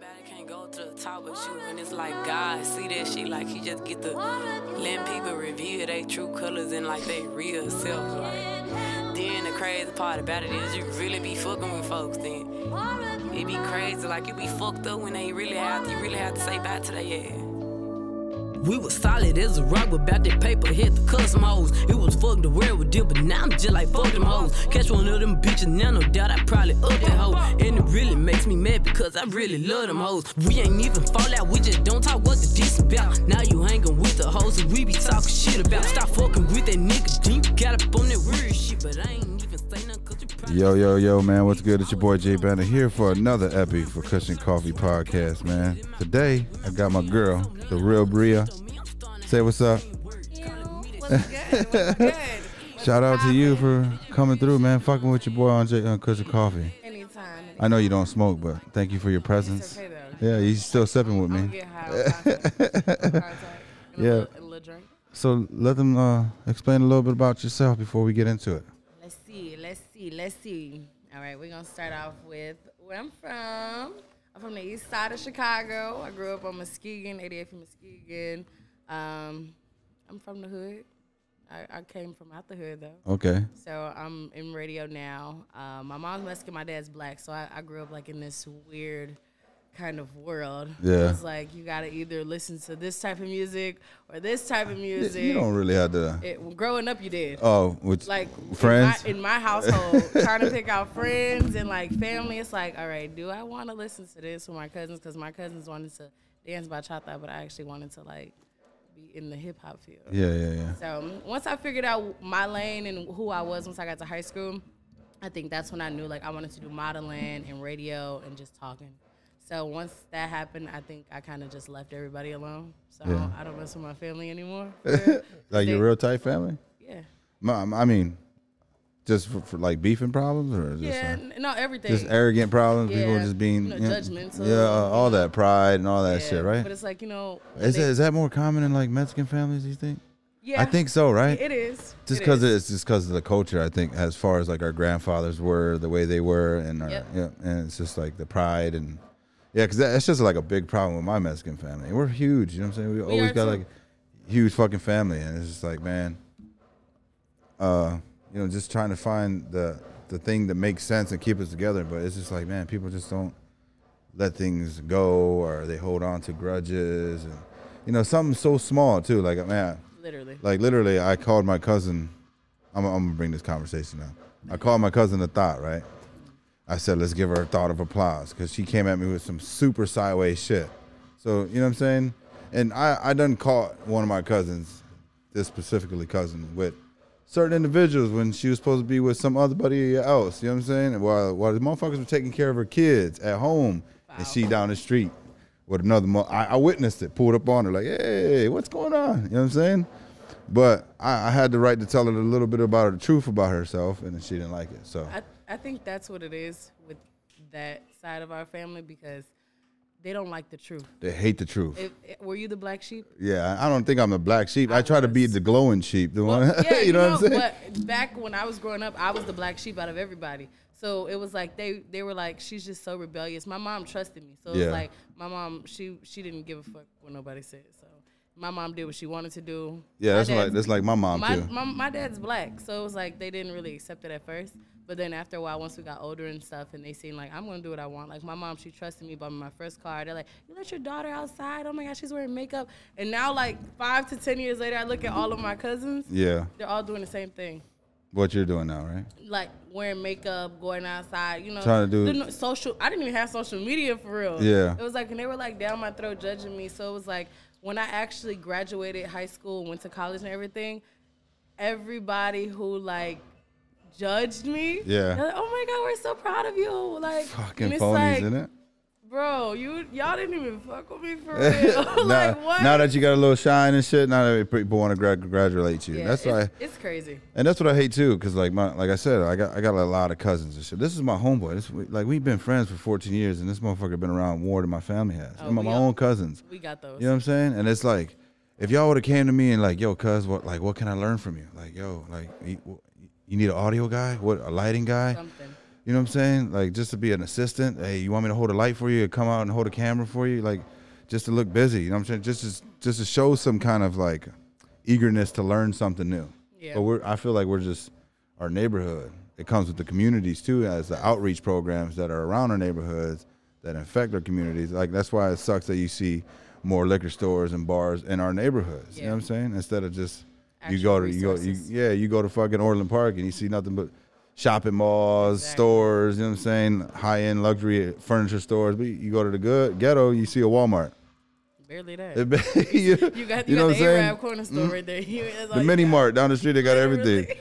Everybody can't go to the top with you, and it's like God see that shit like he just get to let people reveal their true colors and like they real self. Like, then the crazy part about it is you really be fucking with folks. Then it be crazy, like you be fucked up when they really have to, you really have to say bye to their ass. We was solid as a rock, but about that paper hit the custom hoes. It was fuck the world with dip, but now I'm just like fuck them hoes. Catch one of them bitches, now no doubt I probably up that hoe. And it really makes me mad because I really love them hoes. We ain't even fall out, we just don't talk what the diss about. Now you hanging with the hoes and we be talking shit about. Stop fucking with that nigga, deep got up on that weird shit, but I ain't Yo, yo, yo, man, what's good? It's your boy Jay Banner here for another epic for Kush and Coffee podcast, man. Today, I got my girl, the real Briah. Say what's up. What's good? What's good? Shout out to you for coming through, man. Fucking with your boy on J- on Kush and Coffee. Anytime. I know you don't smoke, but thank you for your presence. Okay. Yeah, you still sipping with me. get high. on contact. On contact. And Yeah. A little, and a little drink. So let them uh, explain a little bit about yourself before we get into it. Let's see. See. Let's see. All right, we're gonna start off with where I'm from. I'm from the east side of Chicago. I grew up on Muskegon, 88 from Muskegon. Um, I'm from the hood. I, I came from out the hood though. Okay. So I'm in radio now. Um, my mom's Mexican, my dad's black. So I, I grew up like in this weird kind of world. Yeah. It's like you gotta either listen to this type of music or this type of music. You don't really have to. it, growing up, you did. Oh, with like friends. in my, in my household, trying to pick out friends and like family. It's like, all right, do I want to listen to this with my cousins? Because my cousins wanted to dance bachata, but I actually wanted to like be in the hip hop field. Yeah, yeah, yeah. So once I figured out my lane and who I was once I got to high school, I think that's when I knew like I wanted to do modeling and radio and just talking. So once that happened, I think I kind of just left everybody alone. So Yeah. I don't mess with my family anymore. Like your real tight family. yeah. My, I mean, just for, for like beefing problems or just, Yeah, uh, no, everything. just arrogant problems. People just being you know, you know, judgmental, Yeah, uh, all that pride and all that Yeah, shit, right? But it's like, you know. Is they- that, is that more common in like Mexican families? You think? yeah, I think so, right? It is. just because is. it's just because of the culture. I think as far as like our grandfathers were, the way they were, and our, Yep. yeah, and it's just like the pride and yeah, because that's just like a big problem with my Mexican family. We're huge, you know what I'm saying? We, always are got too. like huge fucking family, and it's just like man, uh, you know, just trying to find the the thing that makes sense and keep us together. But it's just like man, people just don't let things go, or they hold on to grudges, and you know, something so small too. Like man, Literally. like literally, I called my cousin. I'm, I'm gonna bring this conversation now. I called my cousin a thought, right? I said, let's give her a thought of applause because she came at me with some super sideways shit. So you know what I'm saying? And I I done caught one of my cousins, this specifically cousin, with certain individuals when she was supposed to be with some other buddy else. You know what I'm saying? And while while the motherfuckers were taking care of her kids at home, and she down the street with another. Mo- I, I witnessed it, pulled up on her like, hey, what's going on? You know what I'm saying? But I, I had the right to tell her a little bit about her, the truth about herself, and she didn't like it. So I, I think that's what it is with that side of our family because they don't like the truth. they hate the truth. If, if- were you the black sheep? yeah, I don't think I'm the black sheep. I, I try to be the glowing sheep, the Well, one. yeah, you know, what I'm saying? But back when I was growing up, I was the black sheep out of everybody. So it was like they they were like, she's just so rebellious. My mom trusted me, so it Yeah. was like my mom she she didn't give a fuck what nobody said. So my mom did what she wanted to do. Yeah, My that's like that's like my mom my, too. my my dad's black, so it was like they didn't really accept it at first. But then after a while, once we got older and stuff, and they seen like I'm gonna do what I want. Like my mom, she trusted me. Bought me my first car. They're like, you let your daughter outside? Oh my gosh, she's wearing makeup. And now like five to ten years later, I look at all of my cousins. yeah, They're all doing the same thing what you're doing now, right? like wearing makeup, going outside, you know, Trying to do- the social. I didn't even have social media for real. Yeah. it was like, and they were like down my throat judging me. So it was like when I actually graduated high school, went to college and everything, everybody who like judged me, Yeah. like, oh my god, we're so proud of you, like Fucking phonies, like, isn't it? Bro, you y'all didn't even fuck with me for real. now, like what? now that you got a little shine and shit, now that people want to gra- congratulate you. yeah, that's it's, why. it's crazy. And that's what I hate too, cause like my like I said, I got I got a lot of cousins and shit. This is my homeboy. This like we've been friends for 14 years, and this motherfucker been around more than my family has. Oh, my, my all- own cousins. We got those. You know what I'm saying? And it's like, if y'all would have came to me and like, yo, cuz, what like what can I learn from you? Like, yo, like you, need an audio guy, what a lighting guy, Something. You know what I'm saying? Like just to be an assistant. Hey, you want me to hold a light for you? Come out and hold a camera for you? Like just to look busy. You know what I'm saying? Just to, just to show some kind of like eagerness to learn something new. Yeah. But we're I feel like we're just our neighborhood. It comes with the communities too, as the outreach programs that are around our neighborhoods that infect our communities. Like that's why it sucks that you see more liquor stores and bars in our neighborhoods. Yeah. You know what I'm saying? Instead of just you go to you go you, yeah you go to fucking Orland Park and you see nothing but shopping malls, Exactly. stores. You know what I'm saying? High end luxury furniture stores. But you go to the good ghetto, you see a Walmart. Barely that. You, you got you you, know got the Arab saying? corner store mm-hmm. right there. You- that's all The mini got. mart down the street, they got everything.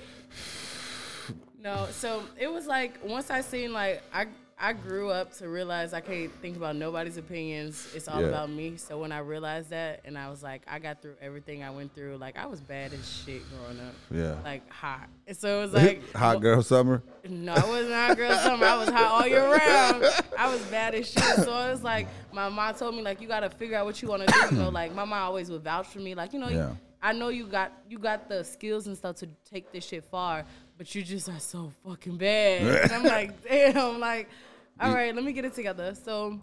No, so it was like once I seen like I I grew up to realize I can't think about nobody's opinions. It's all Yeah. about me. So when I realized that, and I was like, I got through everything I went through. Like I was bad as shit growing up. Yeah. Like hot. And so it was like Hot girl summer. No, I wasn't hot girl summer. I was hot all year round. I was bad as shit. So it was like my mom told me like you gotta figure out what you wanna do. You know, like my mom always would vouch for me. Like, you know, Yeah. I know you got you got the skills and stuff to take this shit far, but you just are so fucking bad. and I'm like, damn, like, all right, let me get it together. So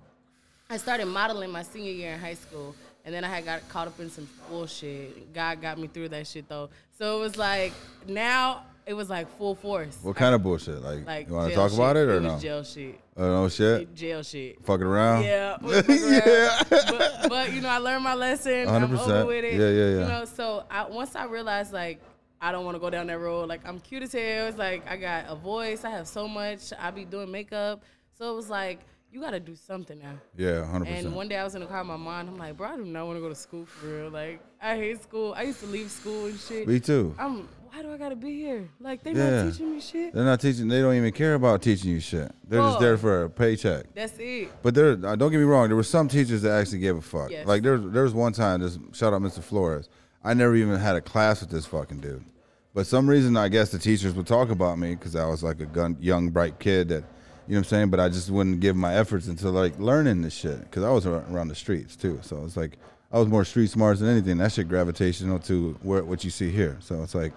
I started modeling my senior year in high school, and then I had got caught up in some bullshit. God got me through that shit though. So it was like now it was like full force. What kind of bullshit? Like, like you want to talk about it or was no? Jail shit. Oh no shit. Jail shit. Fucking around. Yeah, fuck around. but, but you know, I learned my lesson. i am 100%. over with it. Yeah, yeah, yeah. You know, so I, once I realized like I don't want to go down that road. Like I'm cute as hell. It's like I got a voice. I have so much. I be doing makeup. So it was like you got to do something now. Yeah, hundred And percent. And one day I was in the car with my mom. I'm like, bro, I do not want to go to school for real. Like I hate school. I used to leave school and shit. Me too. I'm. Why do I gotta be here? Like they Yeah. not teaching me shit. They're not teaching. They don't even care about teaching you shit. They're just there for a paycheck. That's it. But there, uh, don't get me wrong. There were some teachers that actually gave a fuck. Yes. Like there, there was one time. This shout out Mr. Flores. I never even had a class with this fucking dude. But some reason, I guess the teachers would talk about me because I was like a gun, young, bright kid that, you know what I'm saying. But I just wouldn't give my efforts into like learning this shit because I was around the streets too. So it's like I was more street smart than anything. That shit gravitational to where, what you see here. So it's like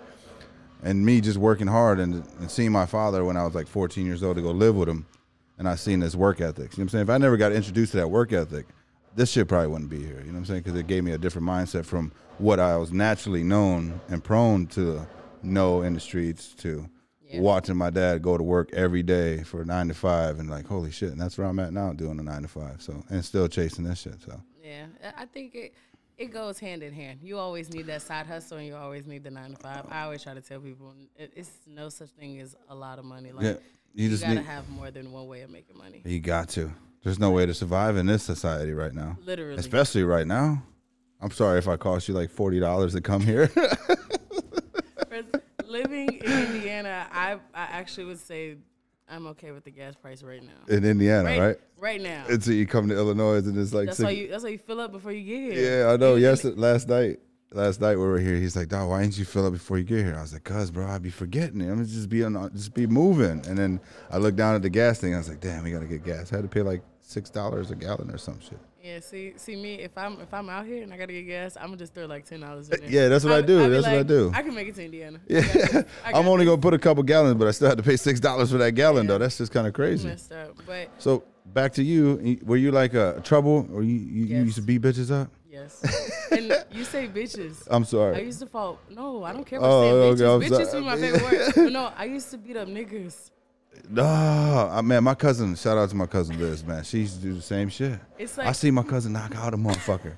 and me just working hard and, and seeing my father when I was like 14 years old to go live with him, and I seen his work ethic. You know what I'm saying? If I never got introduced to that work ethic, this shit probably wouldn't be here. You know what I'm saying? Because it gave me a different mindset from what I was naturally known and prone to know in the streets to Yeah. watching my dad go to work every day for nine to five and like holy shit, and that's where I'm at now doing the nine to five. So and still chasing this shit. So Yeah, I- think it it goes hand in hand. You always need that side hustle, and you always need the nine to five. I always try to tell people it, it's no such thing as a lot of money. Like yeah, you you just gotta need. have more than one way of making money. You got to. There's no way to survive in this society right now. Literally. Especially right now. I'm sorry if I cost you like forty dollars to come here. Living in Indiana, I I actually would say I'm okay with the gas price right now. in Indiana, right? right now. Until you come to Illinois and it's like that's six- why you that's why you fill up before you get here. Yeah, I know. Yes, last night. Last night we were here. He's like, "Dog, why didn't you fill up before you get here?" I was like, "Cause, bro, I'd be forgetting it. I'm just be on, just be moving." And then I looked down at the gas thing. I was like, "Damn, we gotta get gas." I had to pay like six dollars a gallon or some shit. Yeah, see, see me. If I'm if I'm out here and I gotta get gas, I'm gonna just throw like ten dollars in there. Yeah, that's what I I'll- do. That's what I do. I can make it to Indiana. Yeah, I. I I'm only gonna put a couple gallons, but I still have to pay six dollars for that gallon Yeah. though. That's just kind of crazy. messed up, but So back to you. Were you like a trouble, or you you, you used to beat bitches up? yes. and you say bitches. I'm sorry. I used to fall. No, I don't care Oh, about okay, saying I'm bitches. bitches sorry. be my favorite word. But no, I used to beat up niggas. No, man, my cousin. Shout out to my cousin Liz, man. She used to do the same shit. It's I see my cousin knock out a motherfucker.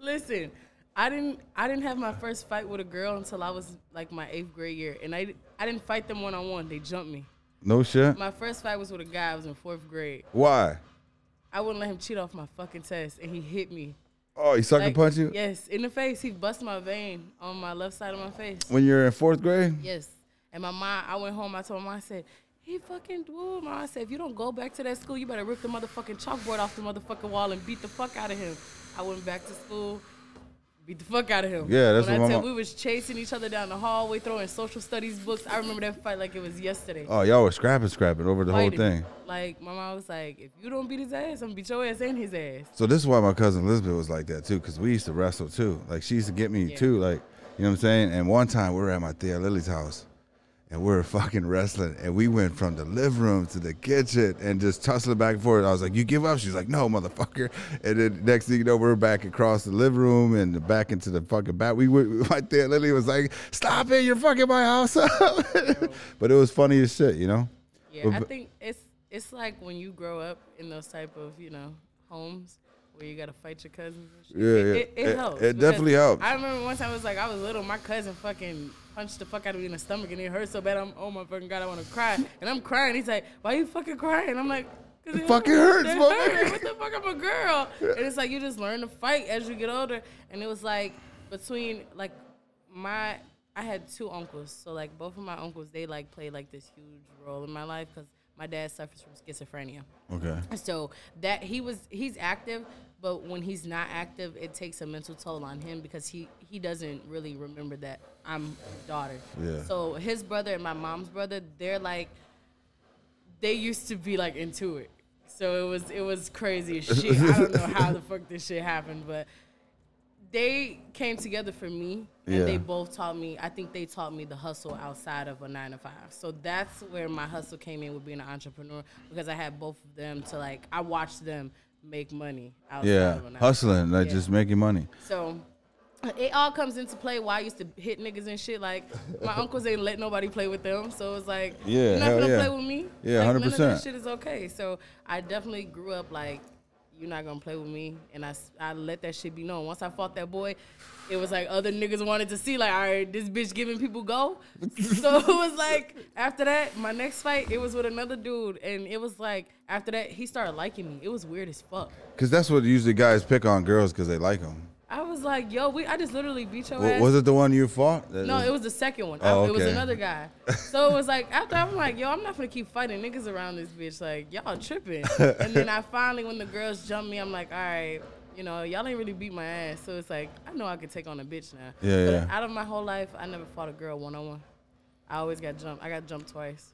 listen, I didn't, I didn't have my first fight with a girl until I was like my eighth grade year, and I, I didn't fight them one on one. They jumped me. No shit. My first fight was with a guy. I was in fourth grade. Why? I wouldn't let him cheat off my fucking test, and he hit me. Oh, he sucker Like, punch you Yes, in the face. He busted my vein on my left side of my face. when you're in fourth grade. Yes. And my mom, I went home. I told my mom, I said, he fucking woo. My mom, I said, if you don't go back to that school, you better rip the motherfucking chalkboard off the motherfucking wall and beat the fuck out of him. I went back to school, beat the fuck out of him. Yeah, that's when what I my tell mom- we was chasing each other down the hallway, throwing social studies books. I remember that fight like it was yesterday. Oh, y'all were scrapping, scrapping over the whole thing. Like my mom was like, if you don't beat his ass, I'm gonna beat your ass and his ass. So this is why my cousin Elizabeth was like that too, because we used to wrestle too. Like she used to get me Yeah. too, like you know what I'm saying. And one time we were at my Thea Lily's house, and we were fucking wrestling, and we went from the living room to the kitchen and just tussling back and forth. I was like, "You give up?" She's like, "No, motherfucker." And then next thing you know, we're back across the living room and back into the fucking back. We went right there. Lily was like, "Stop it! You're fucking my house up." but it was funny as shit, you know. Yeah, But- I think it's it's like when you grow up in those type of you know homes where you gotta fight your cousins. And shit. Yeah, it, yeah. It, it It- helps. it definitely helps. I remember once I was like I was little, my cousin fucking punched the fuck out of me in the stomach and it hurt so bad. I'm oh my fucking god, I want to cry, and I'm crying. He's like, why you fucking crying? I'm like. 'Cause It fucking hurts, It motherfucker." hurt. What the fuck? I'm a girl. And it's like you just learn to fight as you get older. And it was like between like my I had two uncles, so like both of my uncles, they like played like this huge role in my life because my dad suffers from schizophrenia. Okay. So that he was he's active, but when he's not active, it takes a mental toll on him because he he doesn't really remember that I'm daughter. Yeah. So his brother and my mom's brother, they're like they used to be like into it. So it was it was crazy as shit. I don't know how the fuck this shit happened, but they came together for me and Yeah. they both taught me i think they taught me the hustle outside of a nine to five so that's where my hustle came in with being an entrepreneur because i had both of them to like i watched them make money outside Yeah, of a nine to hustling, like Yeah. just making money. so it all comes into play why I used to hit niggas and shit. Like my uncles ain't let nobody play with them, so it's like Yeah, you're not gonna yeah. play with me. Yeah, like, None of 100%. that shit is okay. So I definitely grew up like you're not gonna play with me, and I, I let that shit be known. Once I fought that boy, it was like other niggas wanted to see like all right, this bitch giving people go. so it was like after that, my next fight it was with another dude, and it was like after that he started liking me. It was weird as fuck. Cause that's what usually guys pick on girls because they like them. I was like, yo, we I just literally beat your ass. was it the one you fought? That No, it was the second one. Oh, I- It was another guy. So it was like after I'm like, yo, I'm not gonna keep fighting niggas around this bitch. Like y'all tripping. and then I finally, when the girls jumped me, I'm like, all right, you know, y'all ain't really beat my ass. So it's like I know I could take on a bitch now. Yeah, but yeah. Out of my whole life, I never fought a girl one on one. I always got jumped. I got jumped twice.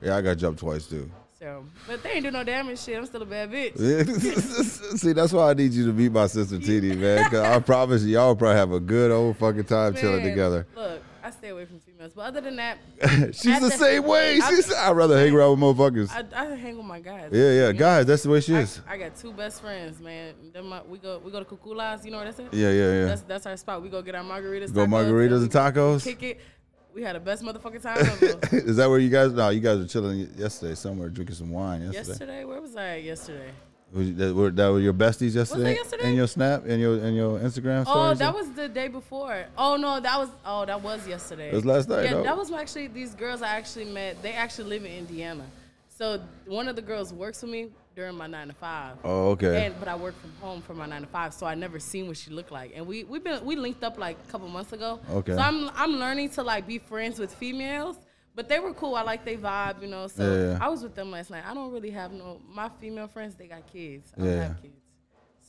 Yeah, I got jumped twice too. So, but they ain't do no damage. Shit, I'm still a bad bitch. See, that's why I need you to meet my sister TD, man. Cause I promise you, y'all probably have a good old fucking time chilling together. Look, I stay away from females, but other than that, She's the the- same way. I- She's, I'd rather hang around with motherfuckers. I, I hang with my guys. yeah, yeah, You know? guys, that's the way she I, is. I got two best friends, man. Them my, we go we go to Cuculas, you know where that's at? Yeah, yeah, yeah. That's that's our spot. We go get our margaritas. Go tacos, margaritas and tacos? Kick it. We had the best motherfucking time ever. Is that where you guys? No, you guys were chilling yesterday somewhere, drinking some wine yesterday. yesterday, where was I at yesterday? Was that, were, that were your besties yesterday? yesterday? In your snap, in your in your Instagram Oh, that was the day before. Oh no, that was oh that was yesterday. It was last night, Yeah, though. that was actually these girls I actually met. They actually live in Indiana. So one of the girls works with me during my nine to five. Oh, okay. And but I work from home for my nine to five, so I never seen what she looked like. And we we been we linked up like a couple months ago. Okay. So I'm I'm learning to like be friends with females, but they were cool. I like they vibe, you know. So Yeah, yeah. I was with them last night. I don't really have no my female friends. They got kids. I don't Yeah. have kids.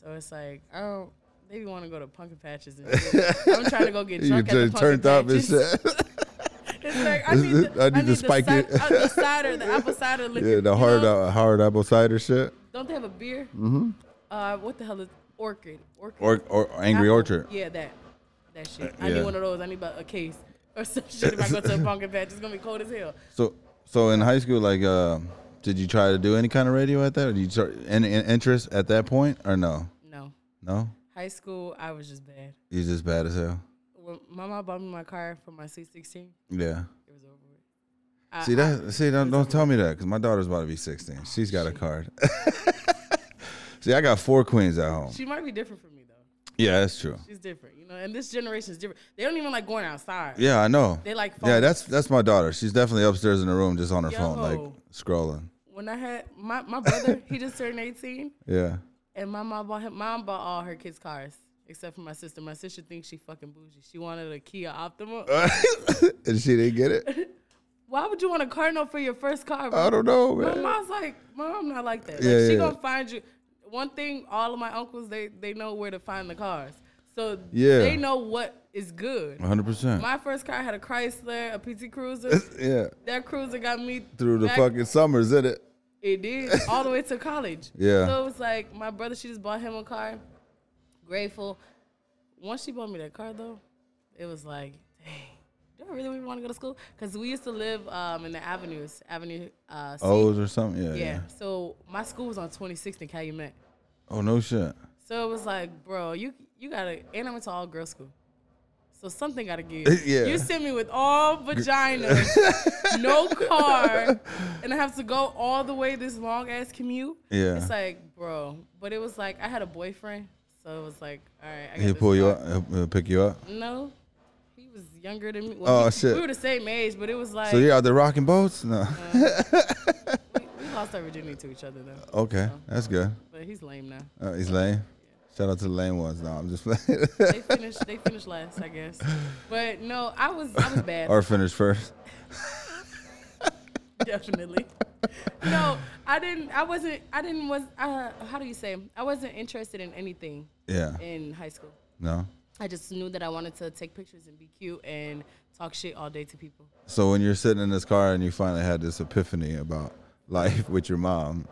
So it's like I don't. They want to go to pumpkin patches and shit. I'm trying to go get you drunk at the pumpkin turned up and patches. shit. It's like I need the, I need the spike cider, it. uh, the cider, the apple cider liquor. yeah, the hard uh, hard apple cider shit. Don't they have a beer? Mm-hmm. Uh, what the hell is orchid? Orchid. Or or Angry Apple. Orchard. Yeah, that. That shit. I Yeah. need one of those. I need about a case or some shit if I go to a pumpkin patch. It's gonna be cold as hell. So so in high school, like, uh, did you try to do any kind of radio at that? Or did you start any any interest at that point or no? No. No, High school, I was just bad. you just bad as hell. When my mom bought me my car for my C16, Yeah. it was over with. I- See that? See, don't, don't tell me that because my daughter's about to be 16. She's got a card. See, I got four queens at home. She might be different from me though. Yeah, that's true. She's different, you know. And this generation is different. They don't even like going outside. Yeah, I know. They like Yeah, that's that's my daughter. She's definitely upstairs in the room, just on her phone, like scrolling. When I had my my brother, he just turned 18, Yeah. and my mom bought him. Mom bought all her kids cars except for my sister. My sister thinks she fucking bougie. She wanted a Kia Optima. and she didn't get it. Why would you want a Cardinal for your first car? Bro? I don't know, My mom's like, mom, not like that. Like, Yeah, she yeah. gonna find you. One thing, all of my uncles, they they know where to find the cars, so Yeah. they know what is good. 100. percent My first car had a Chrysler, a PT Cruiser. Yeah. that Cruiser got me Through the back- fucking summers, isn't it? It did all the way to college. Yeah. So it was like my brother. She just bought him a car. Grateful. Once she bought me that car though, it was like, dang, there really want to go to school because we used to live um, in the avenues, Avenue uh, C. O's or something. Yeah, yeah. yeah. So my school was on 26th in Calumet. Oh no shit. So it was like, bro, you you gotta, and I went to all girls school. So something gotta give. Yeah. You sent me with all vaginas, no car, and I have to go all the way this long ass commute. Yeah. It's like, bro. But it was like I had a boyfriend, so it was like, all right. I He'll pull you up. He'll, he'll pick you up. No, he was younger than me. Oh, he- shit. We were the same age, but it was like So you're out there rocking boats? No. we, we lost our virginity to each other though. okay, that's good. But he's lame now. Uh, he's lame. Shout out to the lame ones. No, I'm just playing. They finished. they finished last, I guess. But no, I was I was bad. or finish first. definitely. No, I didn't. I wasn't. I didn't. Was uh, how do you say? I wasn't interested in anything Yeah. in high school. No. I just knew that I wanted to take pictures and be cute and talk shit all day to people. So when you're sitting in this car and you finally had this epiphany about life with your mom,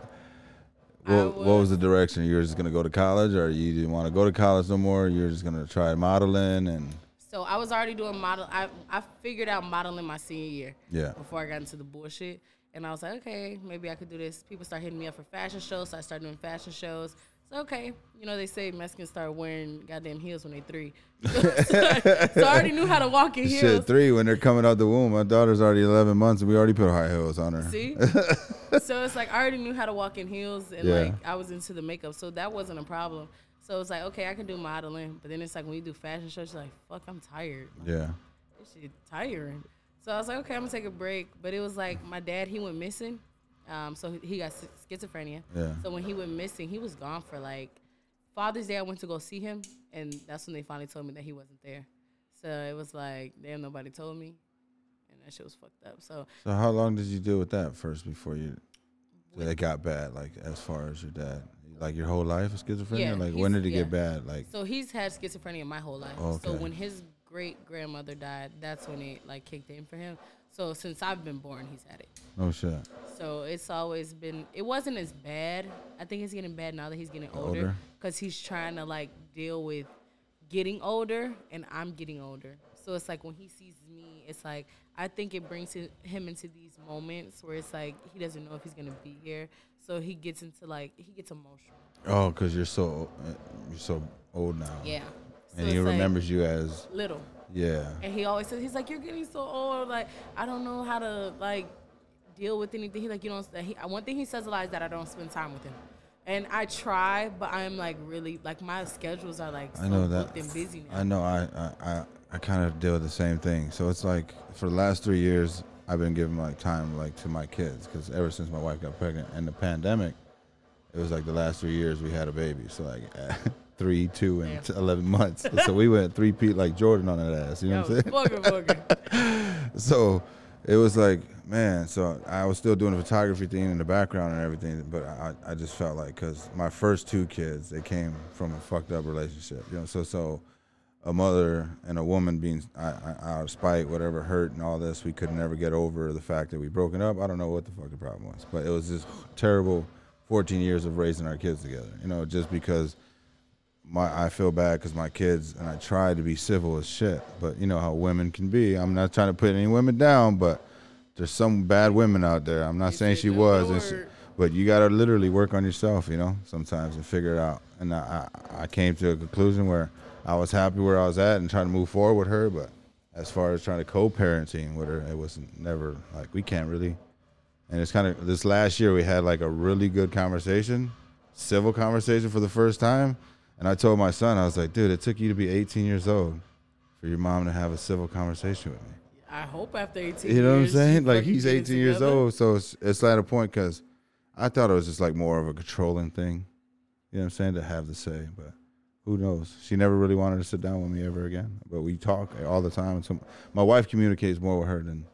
what, what was was- the direction? You were just gonna go to college, or you didn't want to go to college no more? You're just gonna try modeling and So I was already doing model. I I figured out modeling my senior year. Yeah. Before I got into the bullshit, and I was like, okay, maybe I could do this. People start hitting me up for fashion shows, so I started doing fashion shows. So okay, you know they say Mexicans start wearing goddamn heels when they three. so I already knew how to walk in heels. shit. Three when they're coming out the womb. My daughter's already 11 months, and we already put high heels on her. See? so it's like I already knew how to walk in heels and Yeah. like I was into the makeup, so that wasn't a problem. So it's like, okay, I can do modeling, but then it's like when you do fashion shows, you're like, fuck, I'm tired. Yeah. This shit tiring. So I was like, okay, I'm gonna take a break. But it was like my dad, he went missing. Um, so he got schizophrenia. Yeah. So when he went missing, he was gone for like Father's Day. I went to go see him, and that's when they finally told me that he wasn't there. So it was like, damn, nobody told me, and that shit was fucked up. So So how long did you deal with that first before you that it got bad? Like as far as your dad, like your whole life was schizophrenia. Yeah, like when did it yeah. get bad? Like So he's had schizophrenia my whole life. Oh, So when his great grandmother died, that's when it like kicked in for him. So since I've been born, he's had it. Oh shit. So it's always been. It wasn't as bad. I think it's getting bad now that he's getting older because he's trying to like deal with getting older, and I'm getting older. So it's like when he sees me, it's like I think it brings him into these moments where it's like he doesn't know if he's gonna be here. So he gets into like he gets emotional. Oh, because you're so uh, you're so old now. Yeah. So And he it's like remembers you as little. Yeah. And he always says, he's like, you're getting so old. Like, I don't know how to, like, deal with anything. He like, you don't, he, one thing he says a lot is that I don't spend time with him. And I try, but I'm, like, really, like, my schedules are, like, so I know that. booked and busy now. I know. I I I, I kind of deal with the same thing. So it's like for the last three years, I've been giving like time like to my kids because ever since my wife got pregnant and the pandemic, it was like the last three years we had a baby. So like three, two, and t- eleven months. so we went three peat like Jordan on that ass. You know Yo, what I'm saying? fucking, fucking. so it was like man so i was still doing the photography thing in the background and everything but i, I just felt like because my first two kids they came from a fucked up relationship you know so so a mother and a woman being out of spite whatever hurt and all this we could never get over the fact that we broken up i don't know what the fuck the problem was but it was this terrible 14 years of raising our kids together you know just because my I feel bad because my kids and I try to be civil as shit, but you know how women can be. I'm not trying to put any women down, but there's some bad women out there. I'm not You saying she was, she, but you gotta literally work on yourself, you know, sometimes and figure it out. And I, I I came to a conclusion where I was happy where I was at and trying to move forward with her, but as far as trying to co-parenting with her, it was never like we can't really. And it's kind of this last year we had like a really good conversation, civil conversation for the first time. And I told my son, I was like, dude, it took you to be 18 years old for your mom to have a civil conversation with me. I hope after 18 You know what I'm saying? Like he's get it 18 years old, so it's it's at a point because I thought it was just like more of a controlling thing. You know what I'm saying? To have the say, but who knows? She never really wanted to sit down with me ever again. But we talk all the time. And so my wife communicates more with her than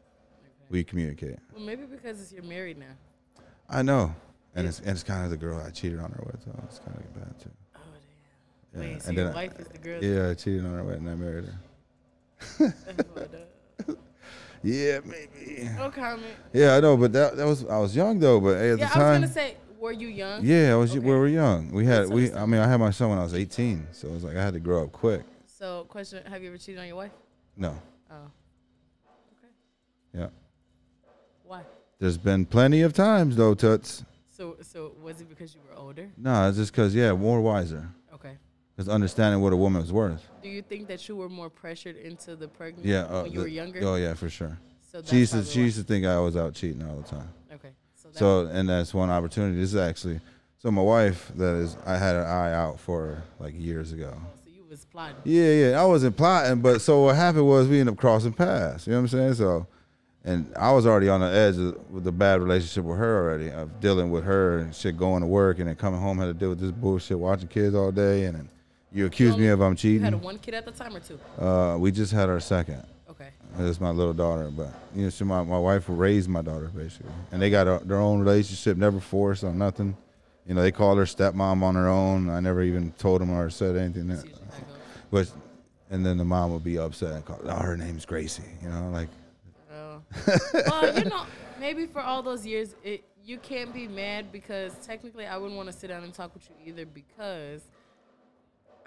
we communicate. Well, maybe because you're married now. I know, and it's and it's kind of the girl I cheated on her with. So it's kind of bad too. Yeah. Wait, so and then I- is the girl? Yeah, I cheated on her with and I married her. That's fucked up. Yeah, maybe. No comment. Yeah, I know, but that that was I was young though. But hey, at Yeah, the I was time, gonna say, were you young? yeah, I was. Okay. We were young. We had That's we. I mean, I had my son when I was 18, so it was like I had to grow up quick. So, question: Have you ever cheated on your wife? No, Oh, Okay. Yeah. Why? There's been plenty of times though, Toots. So so was it because you were older? No, it's just because yeah, more wiser. Okay. Understanding what a woman is worth. Do you think that you were more pressured into the pregnancy Yeah. Uh, when you the- were younger? Oh yeah, for sure. so She used to she used to think I was out cheating all the time. Okay. So, that, So and that's one opportunity. This is actually so my wife that is I had an eye out for like years ago. so you was plotting. Yeah, yeah. I wasn't plotting, but so what happened was we ended up crossing paths. You know what I'm saying? So, and I was already on the edge of, with the bad relationship with her already, of dealing with her and shit, going to work and then coming home had to deal with this bullshit, watching kids all day, and then you accuse me of I'm cheating. You had a cheating. one kid at the time or two? Uh, we just had our second. Okay. That's my little daughter, but you know, she, my my wife raised my daughter basically, and they got a, their own relationship, never forced on nothing. You know, they call her stepmom on her own. I never even told them or said anything. That, usually how it goes. but and then the mom would be upset and call, oh, her name's Gracie. You know, like Oh. well, you know, maybe for all those years, it you can't be mad because technically I wouldn't want to sit down and talk with you either because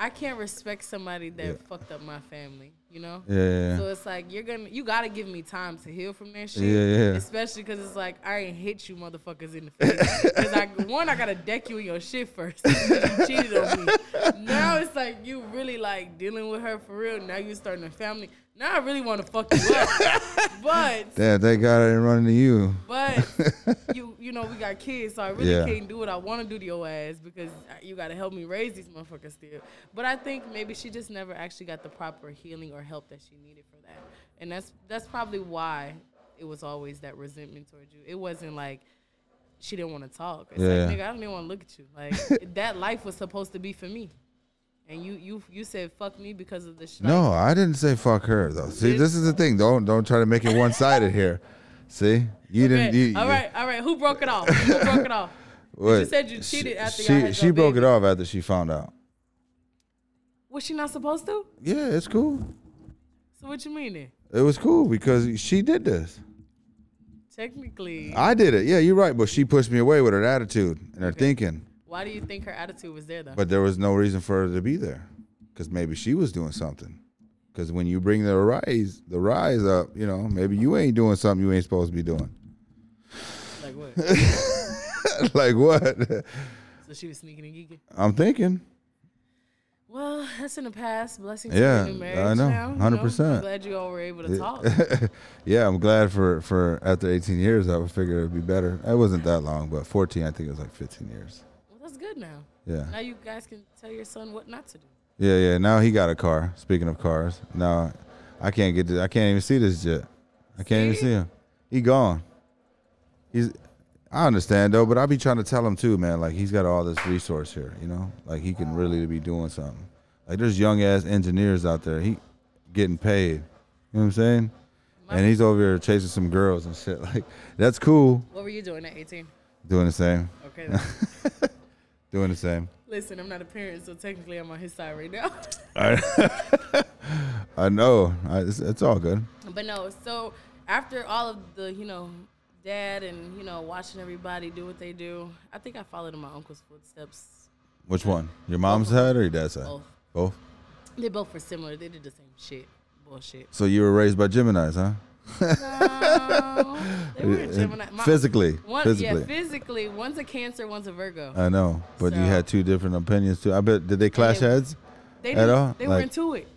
I can't respect somebody that Yeah. fucked up my family. You know. yeah, So it's like you're gonna, you gotta give me time to heal from that shit. Yeah, yeah. Especially because it's like I ain't hit you motherfuckers in the face. Because I, one, I gotta deck you in your shit first. you cheated on me. Now it's like you really like dealing with her for real. Now you starting a family. Now I really want to fuck you up. but Dad, thank God I didn't run into you. but you you know we got kids, so I really Yeah. can't do what I want to do to your ass because you got to help me raise these motherfuckers still. But I think maybe she just never actually got the proper healing or help that she needed for that, and that's that's probably why it was always that resentment towards you. It wasn't like she didn't want to talk. It's Yeah. like nigga, I don't even want to look at you. Like that life was supposed to be for me. And you, you, you said fuck me because of the sh- No, I didn't say fuck her though. See, this is the thing. Don't don't try to make it one sided here. See, you didn't. Okay, You, all right, all right. Who broke it off? Who broke it off? what? said you cheated after she she broke baby. it off after she found out. Was she not supposed to? Yeah, it's cool. So what you mean then? It was cool because she did this. Technically, I did it. Yeah, you're right. But she pushed me away with her attitude and her Okay. thinking. Why do you think her attitude was there though? But there was no reason for her to be there, because maybe she was doing something. Because when you bring the rise, the rise up, you know, maybe you ain't doing something you ain't supposed to be doing. like what? like what? so she was sneaking and geeking. I'm thinking. Well, that's in the past. Blessings Yeah, to your new marriage. I know, 100%. Glad you all were able to talk. yeah, I'm glad for for after 18 years, I would figure it'd be better. It wasn't that long, but 14, I think it was like 15 years. Good now. Yeah, Now you guys can tell your son what not to do. yeah, yeah. Now he got a car. Speaking of cars, now I can't get. To, I can't even see this jet. I can't even See? see him. He gone. He's. I understand though, but I be trying to tell him too, man. Like he's got all this resource here, you know. Like he can really be doing something. Like there's young ass engineers out there. He getting paid. You know what I'm saying? My- And he's over here chasing some girls and shit. Like that's cool. What were you doing at 18? Doing the same. Okay. Doing the same. Listen, I'm not a parent, so technically I'm on his side right now. I, I know. I, it's, it's all good. But no, so after all of the, you know, dad and, you know, watching everybody do what they do, I think I followed in my uncle's footsteps. Which one? Your mom's side or your dad's side? Both. Both. They both were similar. They did the same shit. Bullshit. So you were raised by Gemini's, huh? No, they were uh, Gemini. My- physically. One, physically. Yeah, physically. One's a Cancer, one's a Virgo. I know, but you had two different opinions too. I bet did they clash They- heads? they at did, all? They were into it.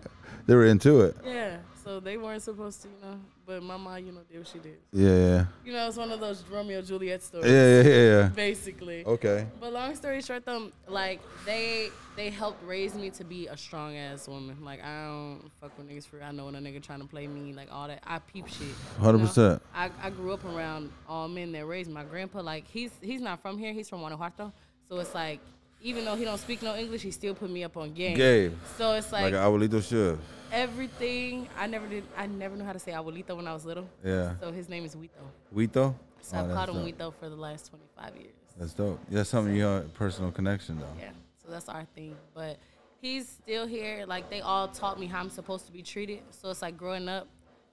They were into it. Yeah. So they weren't supposed to, you know. But my mom, you know, did what she did. Yeah, yeah, You know, it's one of those Romeo Juliet stories. yeah, yeah, yeah. yeah. Basically. Okay. But long story short, though, like they they helped raise me to be a strong ass woman. Like I don't fuck with niggas for. I know when a nigga trying to play me, like all that. I peep shit. you know? 100%. I, I grew up around all men that raised my grandpa. Like he's he's not from here. He's from Guanajuato. So it's like even though he don't speak no English, he still put me up on game. Game. So it's Like like, an abuelito should. everything. I never did. I never knew how to say abuelito when I was little. Yeah. So his name is Wito. Wito. So Oh, I've called him dope. Wito for the last 25 years. That's dope. That's something you have a personal connection though. Yeah, so that's our thing. But he's still here. Like they all taught me how I'm supposed to be treated. So it's like growing up.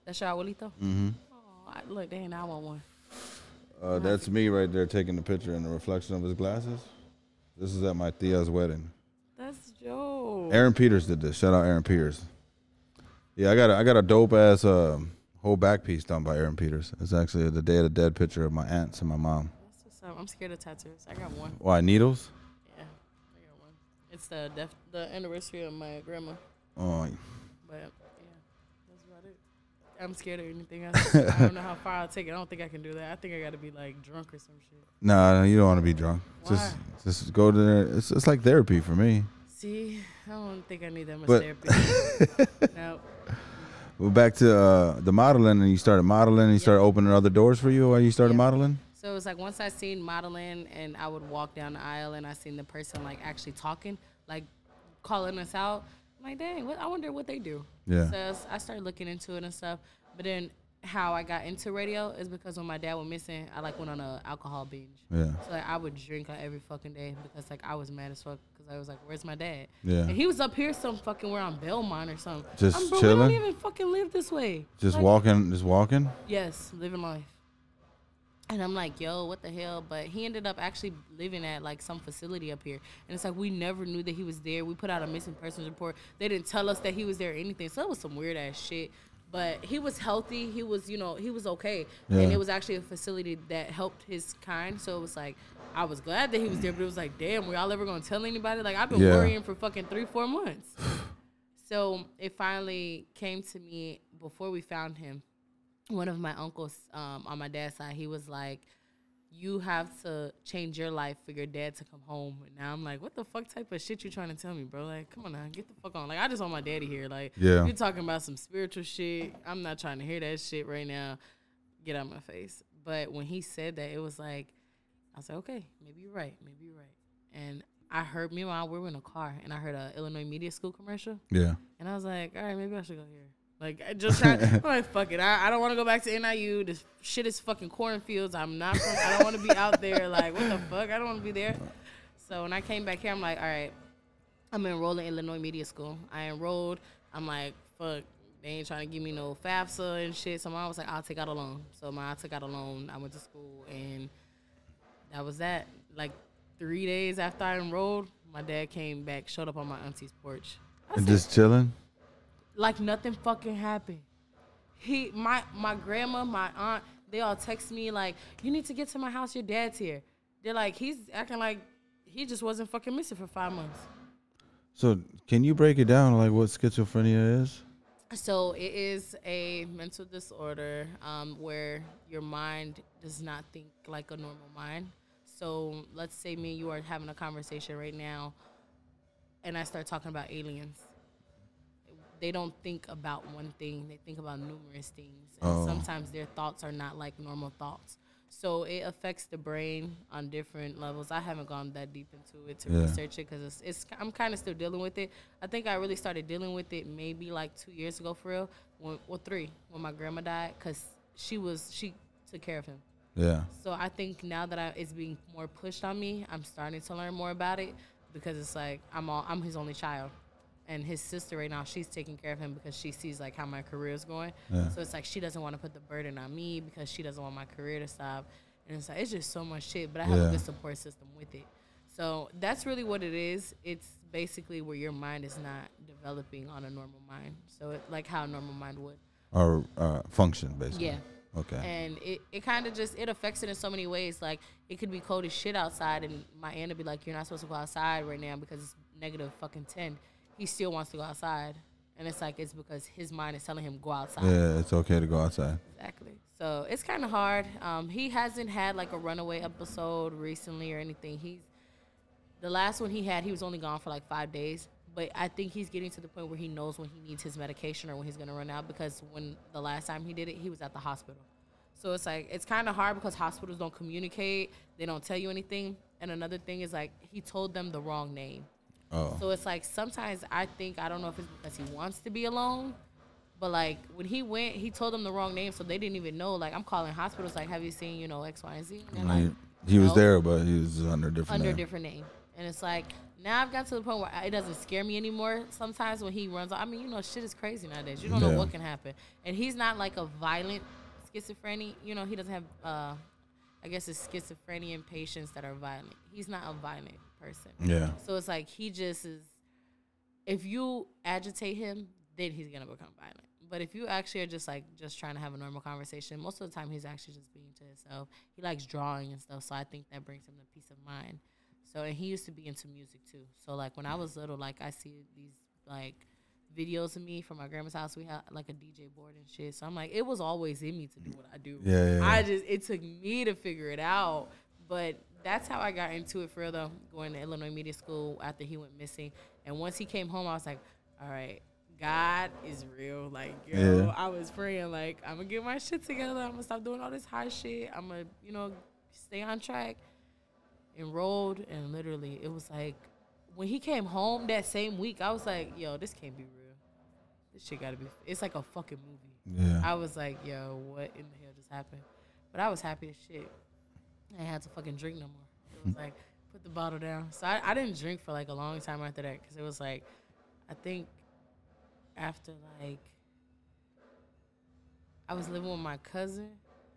That's your abuelito. Mm-hmm. Oh, I, look, dang, I want one. Uh, that's me right there taking the picture in the reflection of his glasses. This is at my Thea's wedding. That's Joe. Aaron Peters did this. Shout out Aaron Peters. Yeah, I got a, I got a dope ass um, whole back piece done by Aaron Peters. It's actually the Day of the Dead picture of my aunts and my mom. That's what's up. I'm scared of tattoos. I got one. Why needles? Yeah, I got one. It's the def- the anniversary of my grandma. Oh, But yeah, that's about it. I'm scared of anything else. I don't know how far I'll take it. I don't think I can do that. I think I got to be like drunk or some shit. no, you don't want to be drunk. Just, just go to there. It's, it's like therapy for me. See, I don't think I need that much But- therapy. no. Well, back to uh, the modeling, and you started modeling, and you started opening other doors for you while you started Yeah. modeling. So it was like once I seen modeling and I would walk down the aisle and I seen the person like actually talking, like calling us out. I'm like, dang, what, I wonder what they do. Yeah. So I started looking into it and stuff. But then how I got into radio is because when my dad was missing, I like went on a alcohol binge. Yeah, So like I would drink like, every fucking day because like I was mad as fuck because I was like, where's my dad? Yeah. And he was up here some fucking where on Belmont or something. Just I'm, bro, chilling? We don't even fucking live this way. just Like, walking, just walking. Yes, living life. And I'm like, yo, what the hell? But he ended up actually living at like some facility up here. And it's like we never knew that he was there. We put out a missing persons report. They didn't tell us that he was there or anything. So that was some weird ass shit. But he was healthy. He was, you know, he was okay. Yeah. And it was actually a facility that helped his kind. So it was like, I was glad that he was there, but it was like, damn, we all ever gonna tell anybody? Like I've been Yeah. worrying for fucking three, four months. so it finally came to me before we found him one of my uncles um, on my dad's side, he was like, "You have to change your life for your dad to come home." And now I'm like, "What the fuck type of shit you trying to tell me, bro? Like, come on now, get the fuck on. Like, I just want my daddy here. Like, Yeah. you're talking about some spiritual shit. I'm not trying to hear that shit right now. Get out my face." But when he said that, it was like, I was like, "Okay, maybe you're right. Maybe you're right." And I heard meanwhile we were in a car, and I heard a Illinois Media School commercial. Yeah, And I was like, all right, maybe I should go here. Like, I just trying, I'm like, fuck it. I, I don't want to go back to NIU. This shit is fucking cornfields. I'm not, from, I don't want to be out there. Like, what the fuck? I don't want to be there. So when I came back here, I'm like, all right, I'm enrolling in Illinois Media School. I enrolled. I'm like, fuck, they ain't trying to give me no FAFSA and shit. So mom was like, I'll take out a loan. So my I took out a loan. I went to school and that was that. Like three days after I enrolled, my dad came back, showed up on my auntie's porch. I and said, just chilling. Like nothing fucking happened. He, my, my grandma, my aunt, they all text me like, "You need to get to my house. Your dad's here." They're like, he's acting like he just wasn't fucking missing for five months. So, can you break it down, like what schizophrenia is? So it is a mental disorder um, where your mind does not think like a normal mind. So let's say me and you are having a conversation right now, and I start talking about aliens. They don't think about one thing; they think about numerous things, and Oh. sometimes their thoughts are not like normal thoughts. So it affects the brain on different levels. I haven't gone that deep into it to Yeah. research it because it's, it's I'm kind of still dealing with it. I think I really started dealing with it maybe like two years ago for real. When, well, three when my grandma died because she was she took care of him. Yeah, So I think now that I, it's being more pushed on me, I'm starting to learn more about it because it's like I'm all, I'm his only child, and his sister right now she's taking care of him because she sees like how my career is going. Yeah. So it's like she doesn't want to put the burden on me because she doesn't want my career to stop, and it's like it's just so much shit. But I have Yeah. a good support system with it. So that's really what it is. It's basically where your mind is not developing on a normal mind. So it, like how a normal mind would. or uh, function basically. Yeah Okay. and it, it kind of just it affects it in so many ways like it could be cold as shit outside and my aunt would be like you're not supposed to go outside right now because it's negative fucking 10 he still wants to go outside. And it's like it's because his mind is telling him go outside. Yeah, it's okay to go outside. exactly. So it's kind of hard. Um, he hasn't had like a runaway episode recently or anything. He's the last one he had he was only gone for like five days. But i think he's getting to the point where he knows when he needs his medication or when he's going to run out because when the last time he did it he was at the hospital. So it's like it's kind of hard because hospitals don't communicate. They don't tell you anything. And another thing is like he told them the wrong name Oh, so it's like sometimes I think I don't know if it's because he wants to be alone, but like when he went, he told them the wrong name, so they didn't even know. Like I'm calling hospitals, like, have you seen you know X, Y, and Z? And they're he, like, he was no. there, but he was under a different under name. different name, and it's like now I've got to the point where it doesn't scare me anymore. Sometimes when he runs, I mean, you know, shit is crazy nowadays. You don't Yeah. know what can happen, and he's not like a violent schizophrenia. You know, he doesn't have. uh I guess it's schizophrenia patients that are violent. He's not a violent person. Yeah. So it's like he just is. If you agitate him, then he's gonna become violent. But if you actually are just like just trying to have a normal conversation, most of the time he's actually just being to himself. He likes drawing and stuff, so I think that brings him the peace of mind. So and he used to be into music too. So like when I was little, like I see these like videos of me from my grandma's house. We had like a DJ board and shit. So I'm like, it was always in me to do what I do. Yeah, yeah, I just it took me to figure it out. But that's how I got into it for real though, going to Illinois Media School after he went missing. And once he came home, I was like, all right, God is real. Like, yo, Yeah. I was praying, like, I'm gonna get my shit together. I'm gonna stop doing all this high shit. I'm gonna, you know, stay on track. Enrolled, and literally, it was like, when he came home that same week, I was like, yo, this can't be real. This shit gotta be, it's like a fucking movie. Yeah. I was like, yo, what in the hell just happened? But I was happy as shit. I had to fucking drink no more. It was like, put the bottle down. So I, I didn't drink for like a long time after that because it was like, I think after like, I was living with my cousin.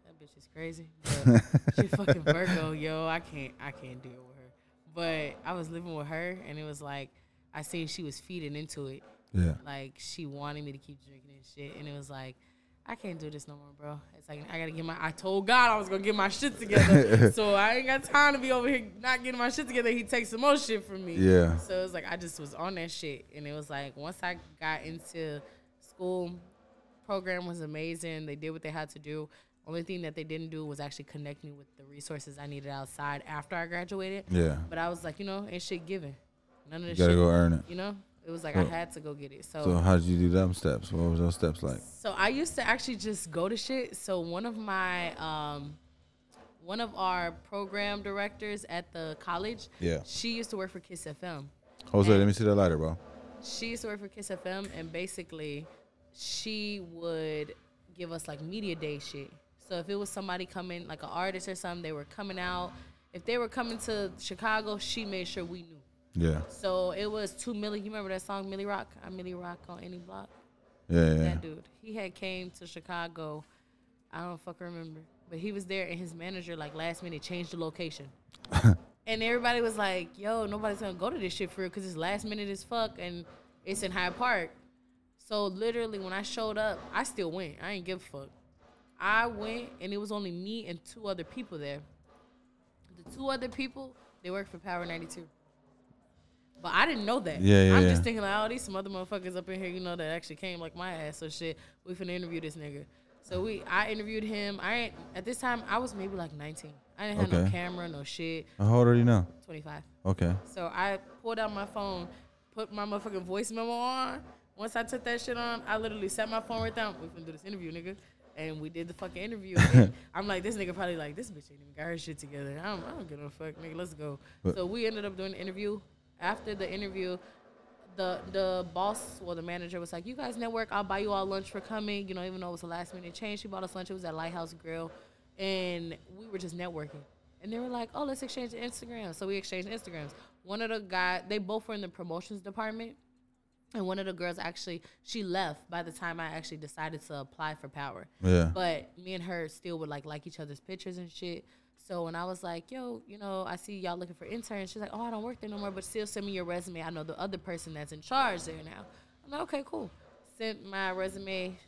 That bitch is crazy. But she fucking Virgo, yo. I can't, I can't deal with her. But I was living with her and it was like, I seen she was feeding into it yeah. like she wanted me to keep drinking and shit, and it was like, I can't do this no more, bro. It's like I gotta get my. I told God I was gonna get my shit together, so I ain't got time to be over here not getting my shit together. He takes some more shit from me. Yeah. So it was like I just was on that shit, and it was like once I got into school, program was amazing. They did what they had to do. Only thing that they didn't do was actually connect me with the resources I needed outside after I graduated. Yeah. But I was like, you know, ain't shit given. None of this. You gotta shit. go earn it. You know, it was like I had to go get it. So how did you do them steps? What was those steps like? So I used to actually just go to shit. So one of my um one of our program directors at the college, Yeah. she used to work for Kiss FM. Jose, let me see that lighter, bro. She used to work for Kiss FM and basically she would give us like media day shit. So if it was somebody coming like an artist or something, they were coming out. If they were coming to Chicago, she made sure we knew. Yeah. So it was two Milly. You remember that song Milly Rock? I'm Milly Rock on any block. Yeah, yeah. that dude. He had came to Chicago. I don't fucking remember, but he was there, and his manager like last minute changed the location. and everybody was like, "Yo, nobody's gonna go to this shit for real because it's last minute as fuck, and it's in Hyde Park." So literally, when I showed up, I still went. I ain't give a fuck. I went, and it was only me and two other people there. The two other people, they work for Power 92. But I didn't know that. Yeah, yeah, I'm yeah. just thinking like, oh, these some other motherfuckers up in here, you know, that actually came like my ass. or shit, we finna interview this nigga. So we, I interviewed him. I ain't at this time I was maybe like 19. I didn't have no camera, no shit. How old are you now? 25. Okay. So I pulled out my phone, put my motherfucking voice memo on. Once I took that shit on, I literally set my phone right down. We finna do this interview, nigga. And we did the fucking interview. I'm like, this nigga probably like, this bitch ain't even got her shit together. I don't, I don't give a fuck, nigga. Let's go. But- so we ended up doing the interview. After the interview, the the boss, well, the manager was like, you guys network. I'll buy you all lunch for coming. You know, even though it was a last minute change, she bought us lunch. It was at Lighthouse Grill, and we were just networking. And they were like, oh, let's exchange Instagrams. So we exchanged Instagrams. One of the guys, they both were in the promotions department. And one of the girls actually, she left by the time I actually decided to apply for Power. Yeah. But me and her still would like like each other's pictures and shit. So when I was like, yo, you know, I see y'all looking for interns, she's like, oh, I don't work there no more, but still send me your resume. I know the other person that's in charge there now. I'm like, okay, cool. Sent my resume.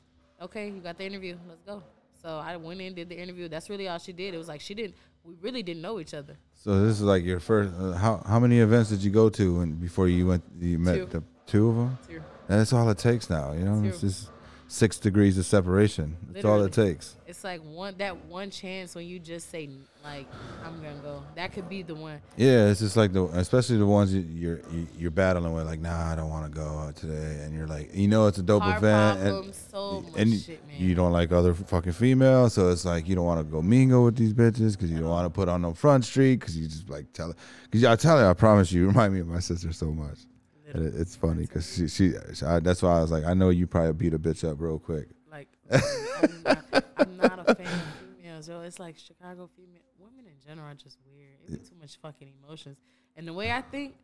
Okay, you got the interview. Let's go. So I went in, did the interview. That's really all she did. It was like she didn't. We really didn't know each other. So this is like your first. Uh, how how many events did you go to when before you went? You met Two. the two of them. Two. That's all it takes now. You know, it's just six degrees of separation. That's all it takes. It's like one that one chance when you just say like I'm gonna go. That could be the one. Yeah, it's just like the, especially the ones you, you're you, you're battling with. Like, nah, I don't want to go out today, and you're like, you know, it's a dope Car event, and so much and shit, man. you don't like other fucking females, so it's like you don't want to go mingle with these bitches because you don't want to put on no front street because you just like tell her. Because I tell her, I promise you, you remind me of my sister so much. And it, it's funny because she, she, she I, that's why I was like, I know you probably beat a bitch up real quick. Like, I'm not, I'm not a fan of females, yo. It's like Chicago female women in general are just weird. It be too much fucking emotions. And the way I think,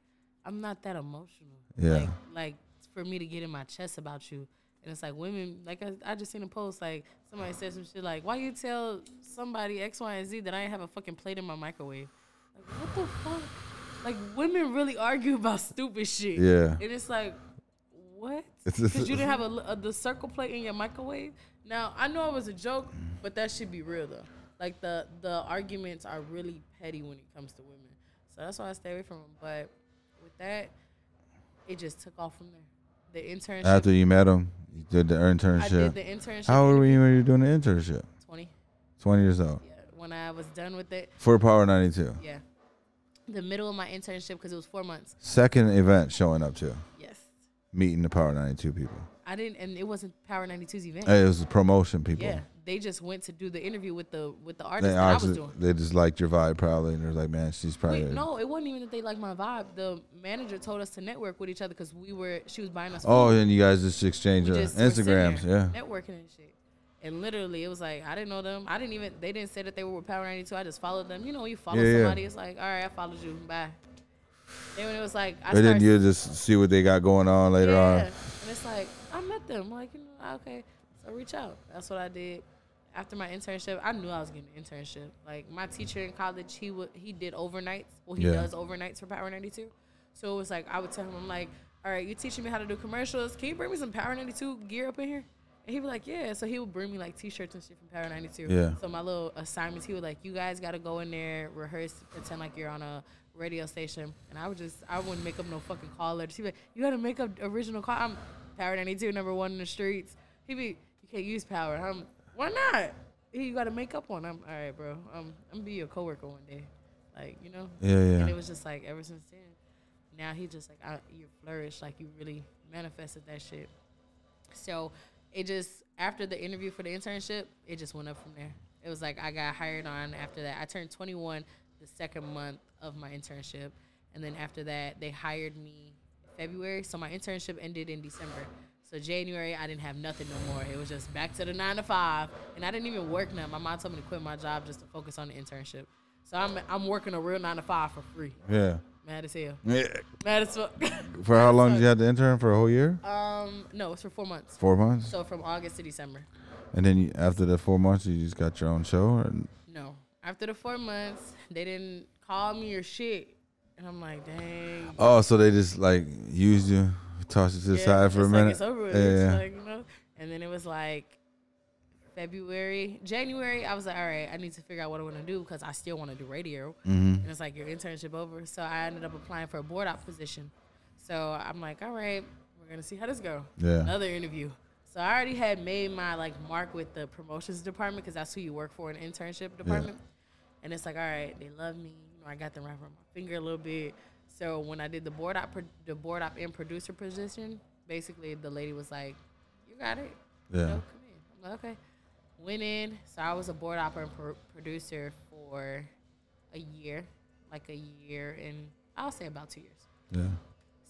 I'm not that emotional. Yeah. Like, like for me to get in my chest about you. And it's like women, like I, I just seen a post, like somebody said some shit like, why you tell somebody X, Y, and Z that I ain't have a fucking plate in my microwave? Like, what the fuck? Like, women really argue about stupid shit. Yeah. And it's like, what? Because you didn't have a, a- the circle plate in your microwave. Now I know it was a joke, but that should be real though. Like the the arguments are really petty when it comes to women, so that's why I stay away from them. But with that, it just took off from there. The internship. After you met him, you did the internship. I did the internship. How old were you when you were doing the internship? Twenty. 20 years old. Yeah. When I was done with it, For Power 92. yeah. The middle of my internship because it was four months. Second event showing up to. Yes. Meeting the Power 92 people. I didn't, and it wasn't Power 92's event. It was the promotion people. Yeah, they just went to do the interview with the with the artist They, that I was doing. they just liked your vibe probably. And they're like, man, she's probably. Wait, no, it wasn't even that they liked my vibe. The manager told us to network with each other because we were she was buying us. Oh, food. and you guys just exchange We just were sitting Instagrams. Yeah. networking and shit. And literally, it was like I didn't know them. I didn't even. They didn't say that they were with Power 92. I just followed them. You know, when you follow Yeah, yeah. somebody, it's like, all right, I followed you. Bye. Then when it was like, I But then started you just see what they got going on later yeah. on. And it's like, I met them. Like, you know, okay. So reach out. That's what I did. After my internship, I knew I was getting an internship. Like my teacher in college, he would he did overnights. Well, he Yeah. does overnights for Power 92. So it was like I would tell him, I'm like, all right, you teaching me how to do commercials. Can you bring me some Power 92 gear up in here? And he'd be like, yeah. So he would bring me like t-shirts and shit from Power 92. Yeah. So my little assignments, he would like, you guys got to go in there, rehearse, pretend like you're on a radio station. And I would just, I wouldn't make up no fucking call letters. He'd be like, you got to make up original call. I'm Power 92, number one in the streets. He'd be, you can't use Power. I'm, why not? He, you got to make up one. I'm, all right, bro. I'm gonna be your coworker one day. Like, you know? Yeah, yeah. And it was just like, ever since then, now he just like, I, you flourish. Like, you really manifested that shit. So it just after the interview for the internship, it just went up from there. It was like I got hired on after that. I turned 21 the second month of my internship, and then after that, they hired me February. So my internship ended in December. So January, I didn't have nothing no more. It was just back to the nine to five, and I didn't even work now. My mom told me to quit my job just to focus on the internship. So I'm I'm working a real nine to five for free. Yeah. Mad as hell. Yeah. Mad as fuck. For how long did you have the intern? For a whole year? um, no, it's for four months. Four months? So from August to December. And then you, after the four months, you just got your own show? Or? No. After the four months, they didn't call me or shit. And I'm like, dang. Oh, so they just like used you, tossed you to the Yeah, side for a minute? Like it's over with. Yeah, It's like, you know? And then it was like February, January. I was like, all right, I need to figure out what I want to do because I still want to do radio. Mm-hmm. And it's like your internship over. So I ended up applying for a board op position. So I'm like, all right, we're gonna see how this go. Yeah. Another interview. So I already had made my like mark with the promotions department because that's who you work for in the internship department. And it's like, all right, they love me. You know, I got them right from my finger a little bit. So when I did the board op, the board op and producer position, basically the lady was like, "You got it. You Yeah. know, come in." I'm like, okay. Went in. So I was a board op and pro- producer for a year, like a year, and I'll say about two years. Yeah.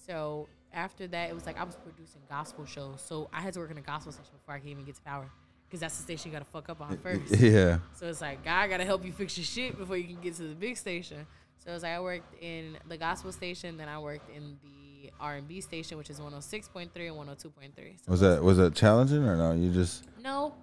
So after that, it was like I was producing gospel shows. So I had to work in a gospel station before I could even get to power. Because that's the station you got to fuck up on first. Yeah. So it's like God got to help you fix your shit before you can get to the big station. So it was like I worked in the gospel station, then I worked in the R and B station, which is 106.3 and 102.3. So Was that was that challenging or no? You just No,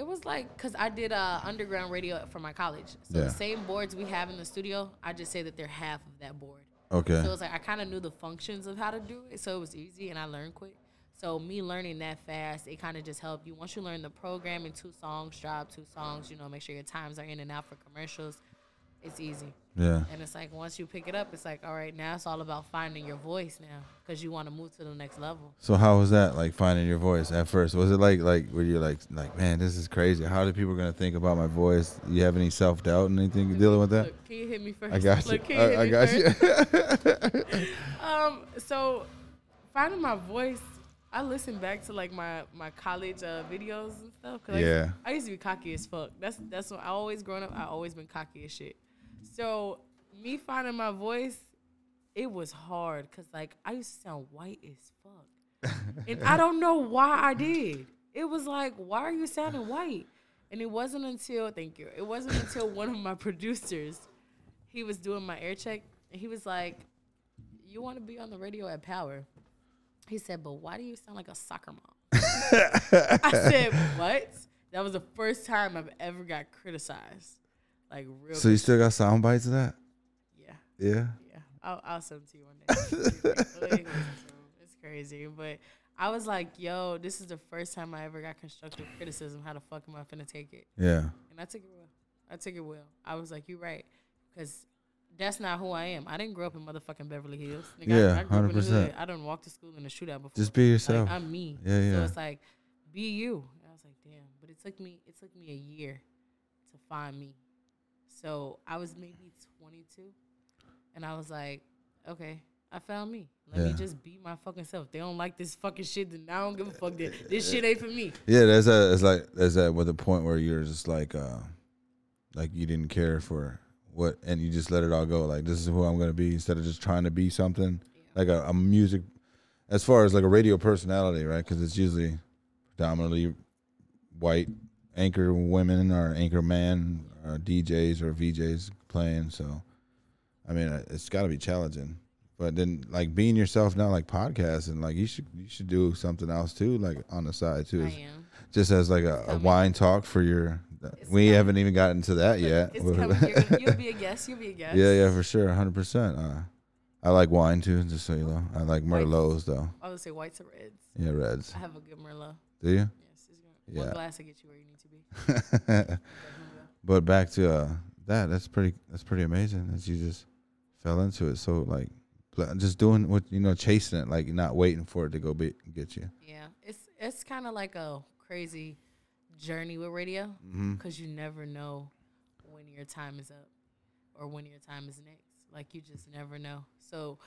it was like because I did uh, underground radio for my college. So Yeah. the same boards we have in the studio, I just say that they're half of that board. okay. So it was like I kind of knew the functions of how to do it, so it was easy, and I learned quick. So me learning that fast, it kind of just helped you. Once you learn the programming, two songs, drop two songs. You know, make sure your times are in and out for commercials. It's easy, Yeah. and it's like once you pick it up, it's like all right, now it's all about finding your voice now, because you want to move to the next level. So how was that like finding your voice at first? Was it like like were you like like man this is crazy? How are people gonna think about my voice? You have any self doubt and anything dealing with that? Look, can you hit me first? I got you. Look, you I, I got first? you. Um, so finding my voice, I listen back to like my my college uh, videos and stuff. 'cause I Yeah. I used to be cocky as fuck. That's that's what I always growing up. I always been cocky as shit. So me finding my voice, it was hard because like I used to sound white as fuck, and I don't know why I did. It was like, why are you sounding white? And it wasn't until thank you. It wasn't until one of my producers, he was doing my air check, and he was like, "You want to be on the radio at Power?" He said, "But why do you sound like a soccer mom?" I said, "What?" That was the first time I've ever got criticized, like real. so you still got sound bites of that? yeah, Yeah. yeah. I'll, I'll send them to you one day. Like, listen to 'em. it's crazy, but I was like, yo, this is the first time I ever got constructive criticism. How the fuck am I finna take it? Yeah. And I took it well. I took it well. I was like, you're right. Because that's not who I am. I didn't grow up in motherfucking Beverly Hills. Nigga, I- Yeah, I, grew up in the 100%. I didn't walk to school in a shootout before. Just be yourself. Like, I'm me. Yeah, yeah. So it's like, be you. And I was like, damn. But it took me it took me a year to find me. So I was maybe 22, and I was like, okay, I found me. Let me just be my fucking self. They don't like this fucking shit, then I don't give a fuck. Then this shit ain't for me. Yeah, there's a it's like there's that with the point where you're just like uh like you didn't care for what and you just let it all go. Like this is who I'm gonna be instead of just trying to be something like a, a music as far as like a radio personality, right? Because it's usually predominantly white anchor women or anchor man or DJs or VJs playing. So I mean, uh, it's got to be challenging. But then, like being yourself now, like podcasting, like you should you should do something else too, like on the side too. I am. just as like a, a wine talk for your. It's we coming. haven't even gotten to that yet. It's coming. You're gonna, you'll be a guest. You'll be a guest. yeah, yeah, for sure, hundred percent. Uh, I like wine too, just so you know. I like. Merlots though. I would say whites or reds. Yeah, reds. I have a good Merlot. Do you? Gonna, Yeah. one glass will get you where you need to be. But back to uh, that. That's pretty. That's pretty amazing that you just fell into it. So like, just doing what you know, chasing it, like not waiting for it to go be, get you. Yeah, it's it's kind of like a crazy journey with radio Mm-hmm. because you never know when your time is up or when your time is next. Like you just never know. So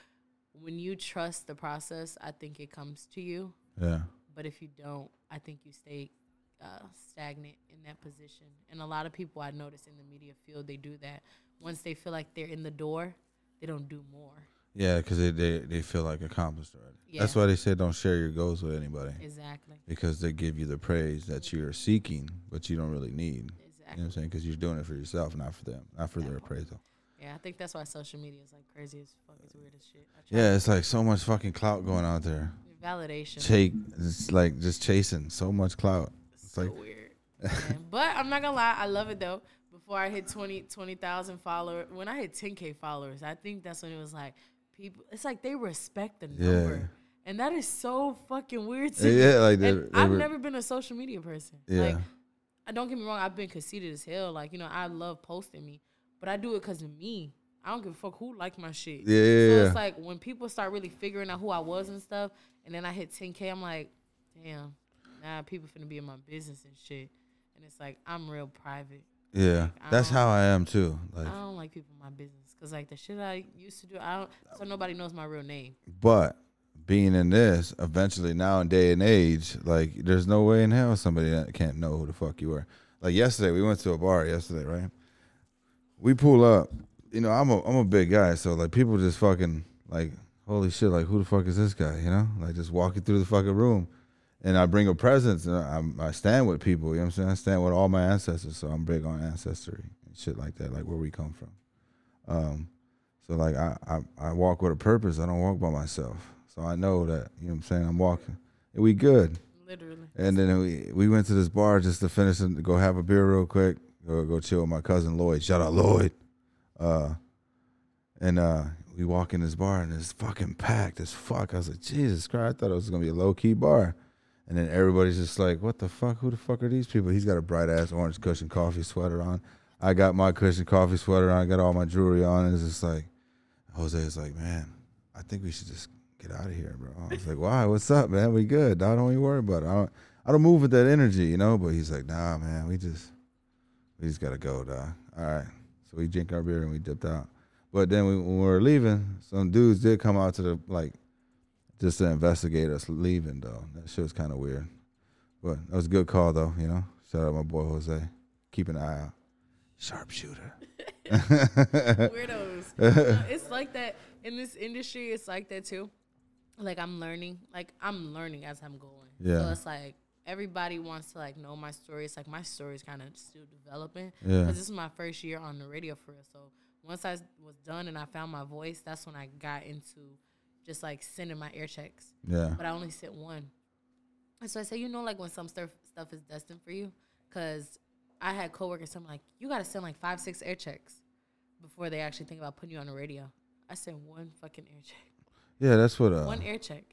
when you trust the process, I think it comes to you. Yeah. But if you don't, I think you stay uh, stagnant in that position. And a lot of people I notice in the media field, they do that. Once they feel like they're in the door, they don't do more. Yeah, because they, they they feel like accomplished already. Yeah. That's why they say don't share your goals with anybody. Exactly. because they give you the praise that you're seeking, but you don't really need. You know what Exactly. I'm saying? Because you're doing it for yourself, not for them, not for their appraisal. Yeah, I think that's why social media is like crazy as fuck. It's weird as shit. Yeah, it's like so much fucking clout going out there. validation. Chase, it's like just chasing so much clout. So like- weird. but I'm not gonna lie, I love it though. Before I hit 20 20,000 followers, when I hit 10k followers, I think that's when it was like people. It's like they respect the Yeah. number, and that is so fucking weird to uh, me. Yeah, like they, they I've were- never been a social media person. Yeah. Like, I don't get me wrong, I've been conceited as hell. Like, you know, I love posting me, but I do it because of me. I don't give a fuck who like my shit. Yeah, yeah, So yeah. it's like when people start really figuring out who I was and stuff, and then I hit 10K, I'm like, damn, nah, people finna be in my business and shit. And it's like, I'm real private. yeah, I that's how I am too. Like, I don't like people in my business. Cause like the shit I used to do, I don't, so nobody knows my real name. but being in this, eventually now in day and age, like there's no way in hell somebody that can't know who the fuck you are. Like yesterday, we went to a bar yesterday, right? We pull up. You know, I'm a I'm a big guy, so like people just fucking like, holy shit, like who the fuck is this guy? You know, like just walking through the fucking room, and I bring a presence and I, I stand with people. You know what I'm saying? I stand with all my ancestors, so I'm big on ancestry and shit like that, like where we come from. Um, so like I, I I walk with a purpose. I don't walk by myself. So I know that you know what I'm saying. I'm walking. And we good. Literally. And then we we went to this bar just to finish and go have a beer real quick. Go go chill with my cousin Lloyd. Shout out Lloyd. Uh, and uh, we walk in this bar and it's fucking packed as fuck. I was like, Jesus Christ! I thought it was gonna be a low key bar. And then everybody's just like, What the fuck? Who the fuck are these people? He's got a bright ass orange Kush and Coffee sweater on. I got my Kush and Coffee sweater on. I got all my jewelry on. It's just like, Jose is like, Man, I think we should just get out of here, bro. I was like, Why? What's up, man? We good. Dog. Don't even worry about it. I don't. I don't move with that energy, you know. But he's like, Nah, man. We just, we just gotta go, dog. All right. So we drink our beer and we dipped out. But then we, when we were leaving, some dudes did come out to the like, just to investigate us leaving though. That shit was kind of weird. But that was a good call though, you know. Shout out my boy Jose. Keep an eye out. Sharpshooter. Weirdos. It's like that in this industry. It's like that too. Like I'm learning. Like I'm learning as I'm going. Yeah. So Yeah. it's like everybody wants to like know my story. It's like my story is kind of still developing. Yeah. Because this is my first year on the radio for real. So once I was done and I found my voice, that's when I got into just like sending my air checks. Yeah. But I only sent one. And so I say, you know, like when some stuff stuff is destined for you, because I had coworkers. So I'm like, you got to send like five, six air checks before they actually think about putting you on the radio. I sent one fucking air check. Yeah, that's what uh One air check.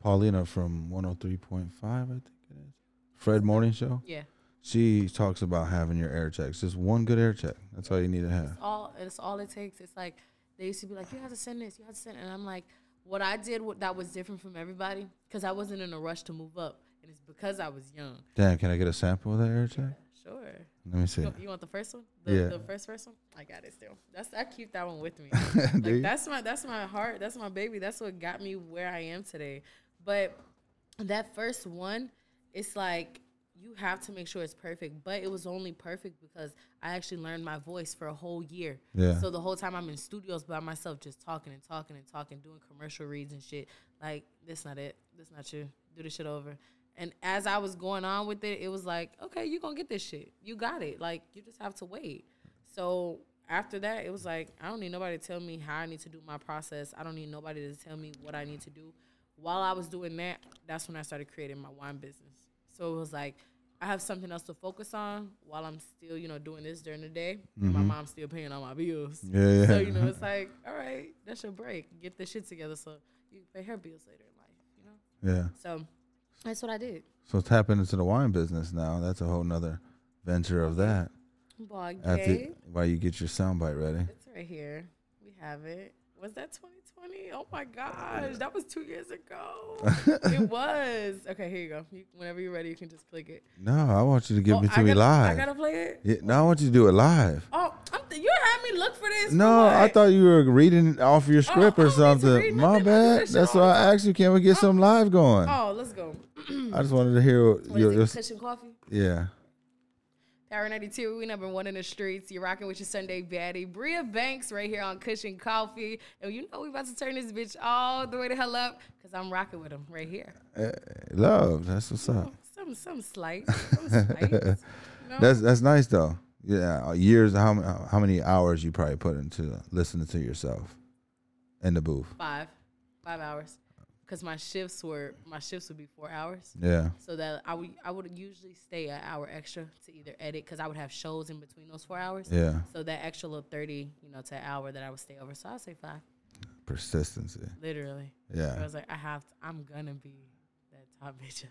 Paulina from 103.5, I think it is. Fred Morning Show. Yeah. She talks about having your air checks. Just one good air check. That's all you need to have. all it's all it takes. It's like they used to be like, you have to send this, you have to send, it. and I'm like, what I did what that was different from everybody because I wasn't in a rush to move up, and it's because I was young. Damn, can I get a sample of that air check? Sure. Let me see. You, you want the first one? The, Yeah. The first first one? I got it still. That's I keep that one with me. Like that's my that's my heart. That's my baby. That's what got me where I am today. But that first one, it's like you have to make sure it's perfect. But it was only perfect because I actually learned my voice for a whole year. Yeah. So the whole time I'm in studios by myself, just talking and talking and talking, doing commercial reads and shit. Like this not it. This not you. Do this shit over. And as I was going on with it, it was like, okay, you gonna get this shit. You got it. Like you just have to wait. So after that, it was like I don't need nobody to tell me how I need to do my process. I don't need nobody to tell me what I need to do. While I was doing that, that's when I started creating my wine business. So it was like I have something else to focus on while I'm still, you know, doing this during the day. and My mm-hmm. mom's still paying all my bills. Yeah, yeah. So you know, it's like, all right, that's your break. Get the shit together so you can pay her bills later in life. You know. yeah. So that's what I did. So tap into the wine business now. That's a whole nother venture of that. Boy, After while you get your soundbite ready. It's right here. We have it. Was that 2020? Oh my gosh, that was two years ago. it was. Okay, here you go. You, whenever you're ready, you can just click it. No, I want you to give Oh, it to I me gotta, live. I gotta play it. yeah, no, I want you to do it live. Oh, I'm th- you had me look for this. No, I thought you were reading off your oh, script I or don't need to something. My nothing. Bad. That's why I asked you, can we get oh. some live going? Oh, let's go. I just wanted to hear What your, is it? Coffee. yeah. Power 92, we number one in the streets. You're rocking with your Sunday baddie. Briah Banks right here on Kush and Coffee. And you know we about to turn this bitch all the way to hell up because I'm rocking with him right here. Eh, Love, that's what's up. Some some slight. Some slight. you know? That's that's nice though. Yeah, uh, years. How how many hours you probably put into listening to yourself in the booth? five. Five hours. Because my shifts were my shifts would be four hours. Yeah, So that I would I would usually stay an hour extra to either edit because I would have shows in between those four hours. yeah. So that extra little thirty, you know, to an hour that I would stay over. So I'll say five. Persistency. Literally. Yeah. I was like, I have to, I'm gonna be that top bitch.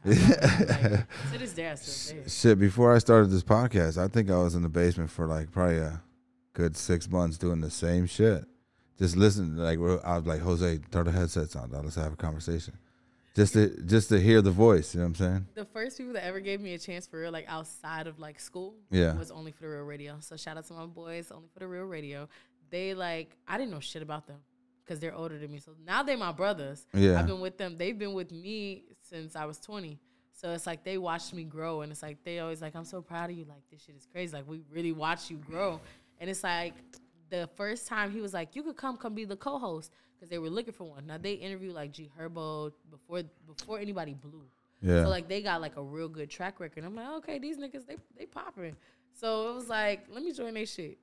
Like, to this day, I still say. Shit. Before I started this podcast, I think I was in the basement for like probably a good six months doing the same shit. Just listen. Like I was like, Jose, throw the headsets on. dog. Let's have a conversation. Just to just to hear the voice. You know what I'm saying? The first people that ever gave me a chance for real, like outside of like school, Yeah. was only for the real radio. So shout out to my boys, only for the real radio. They like, I didn't know shit about them because they're older than me. So now they're my brothers. Yeah. I've been with them. They've been with me since I was 20. So it's like they watched me grow, and it's like they always like, I'm so proud of you. Like this shit is crazy. Like we really watch you grow, and it's like the first time he was like, you could come, come be the co-host because they were looking for one. Now they interviewed like G Herbo before before anybody blew. Yeah. So like they got like a real good track record. I'm like, okay, these niggas they they popping. So it was like, let me join their shit.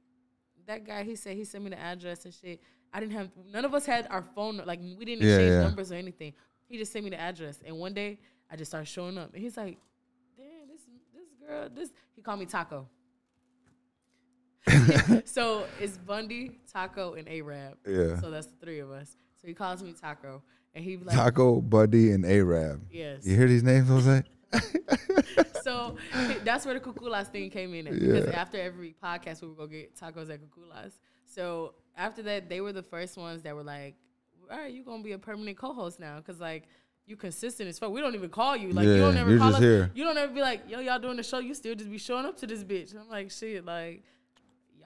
That guy, he said he sent me the address and shit. I didn't have none of us had our phone like we didn't Yeah, exchange yeah. numbers or anything. He just sent me the address. And one day I just started showing up. And he's like, damn, this this girl, this he called me Taco. so it's Bundy, Taco, and Arab. Yeah. So that's the three of us. So he calls me Taco. And he like, Taco, Buddy, and Arab. Yes. You hear these names, Jose? so that's where the Kukulas thing came in. At, Because after every podcast, we would go get tacos at Kukulas. So after that, they were the first ones that were like, "All right, you gonna be a permanent co-host now?" Because like you consistent as fuck. We don't even call you. Like you Yeah, don't ever you're call here. You don't ever be like, "Yo, y'all doing the show?" You still just be showing up to this bitch. And I'm like, shit, like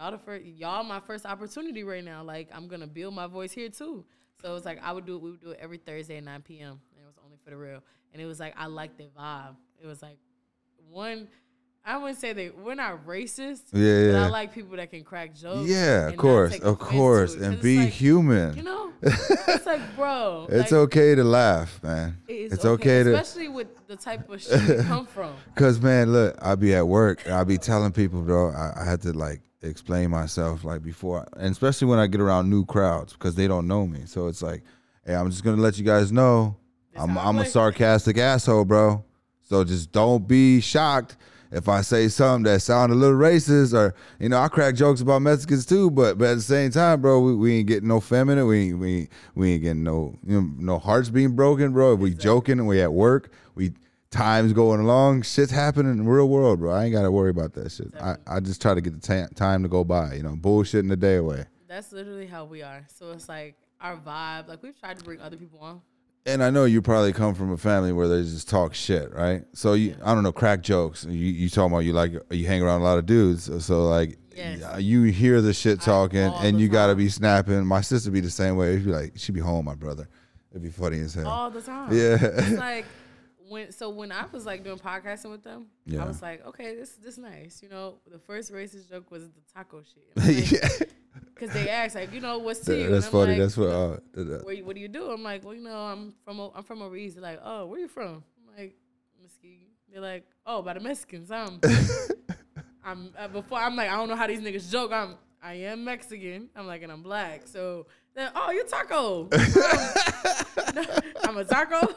y'all the first, y'all my first opportunity right now. Like I'm gonna build my voice here too. So it's like I would do it. We would do it every Thursday at 9 p.m. And it was only for the real. And it was like I liked the vibe. It was like one. I wouldn't say that we're not racist. Yeah, But I like people that can crack jokes. Yeah, of course, of course, and be like, human. You know, it's like, bro, it's like, okay to laugh, man. it It's okay, to, especially with the type of shit you come from. cause man, look, I be at work, I be telling people, bro, I, I had to like explain myself like before, and especially when I get around new crowds because they don't know me. So it's like, hey, I'm just gonna let you guys know, I'm I'm a sarcastic asshole, bro. So just don't be shocked if I say something that sound a little racist, or you know, I crack jokes about Mexicans too, but but at the same time, bro, we, we ain't getting no feminine. We ain't, we ain't, we ain't getting no you know, no hearts being broken, bro. If We joking and we at work. We times going along. Shit's happening in the real world, bro. I ain't got to worry about that shit. I, I just try to get the ta- time to go by. You know, bullshitting the day away. That's literally how we are. So it's like our vibe. Like we've tried to bring other people on. And I know you probably come from a family where they just talk shit, right? So you, I don't know, crack jokes. You, you talking about you like you hang around a lot of dudes, so, so like Yes. you hear the shit talking, all and you gotta be snapping. My sister be the same way. She'd be like, she be home, my brother. It'd be funny as hell. all the time. Yeah. It's like when so when I was like doing podcasting with them, Yeah. I was like, okay, this this nice. You know, the first racist joke was the taco shit. yeah, Because they ask like, you know, what's to you? that's funny. like, that's what. Uh, where what do you do? I'm like, well, you know, I'm from a, I'm from Maurice. They're like, oh, where you from? I'm like, Mesquite. They're like, oh, by the Mexicans. I'm, I'm uh, before I'm like, I don't know how these niggas joke. I'm I am Mexican. I'm like, and I'm black. So oh, you taco. I'm a taco.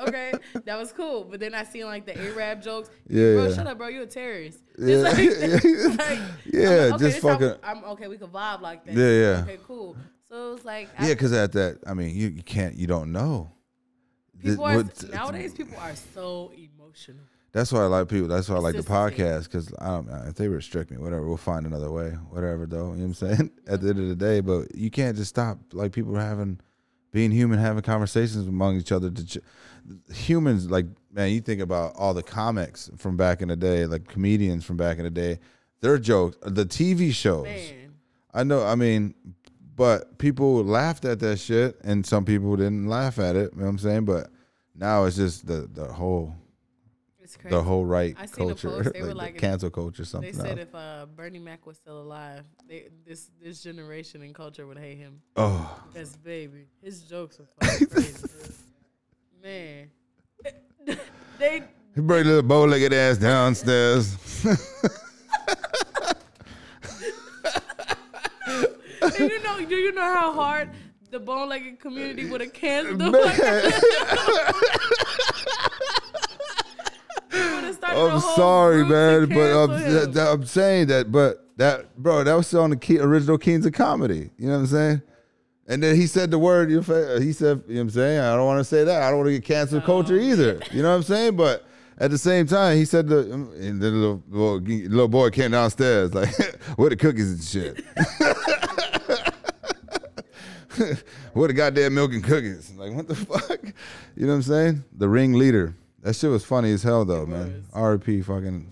okay, that was cool. But then I seen like the Arab jokes. Yeah, bro, yeah. shut up, bro. You a terrorist. Yeah. It's like, like, Yeah, like, okay, just fucking- I'm okay. We can vibe like that. Yeah, yeah. Okay, cool. So it was like, yeah, because at that, I mean, you, you can't, you don't know. People are, what- nowadays, people are so emotional. That's why I like people. That's why I like the podcast because I don't know if they restrict me, whatever. We'll find another way, whatever. Though you know what I'm saying. At the end of the day, but you can't just stop. Like people having, being human, having conversations among each other. To ch- humans, like man, you think about all the comics from back in the day, like comedians from back in the day. Their jokes, the TV shows. Man, I know. I mean, but people laughed at that shit, and some people didn't laugh at it. You know what I'm saying? But now it's just the the whole it's crazy. the whole right I culture, post, they were like, like- the cancel culture, something They said else. if uh, Bernie Mac was still alive, they, this this generation and culture would hate him. Oh, Because baby, his jokes fucking crazy. Man, they he bring little bow-legged ass downstairs. and you know do you know how hard the bone-legged community would have canceled? I'm sorry, man, but I'm, I'm saying that. But that, bro, that was on the key, original Kings of Comedy. You know what I'm saying? And then he said the word. He said, you know what I'm saying? I don't want to say that. I don't want to get cancel culture either. You know what I'm saying? But at the same time, he said the and the little little, little boy came downstairs like, where the cookies and shit. Where the goddamn milk and cookies? Like what the fuck? You know what I'm saying? The ring leader. That shit was funny as hell though, man. R.P. fucking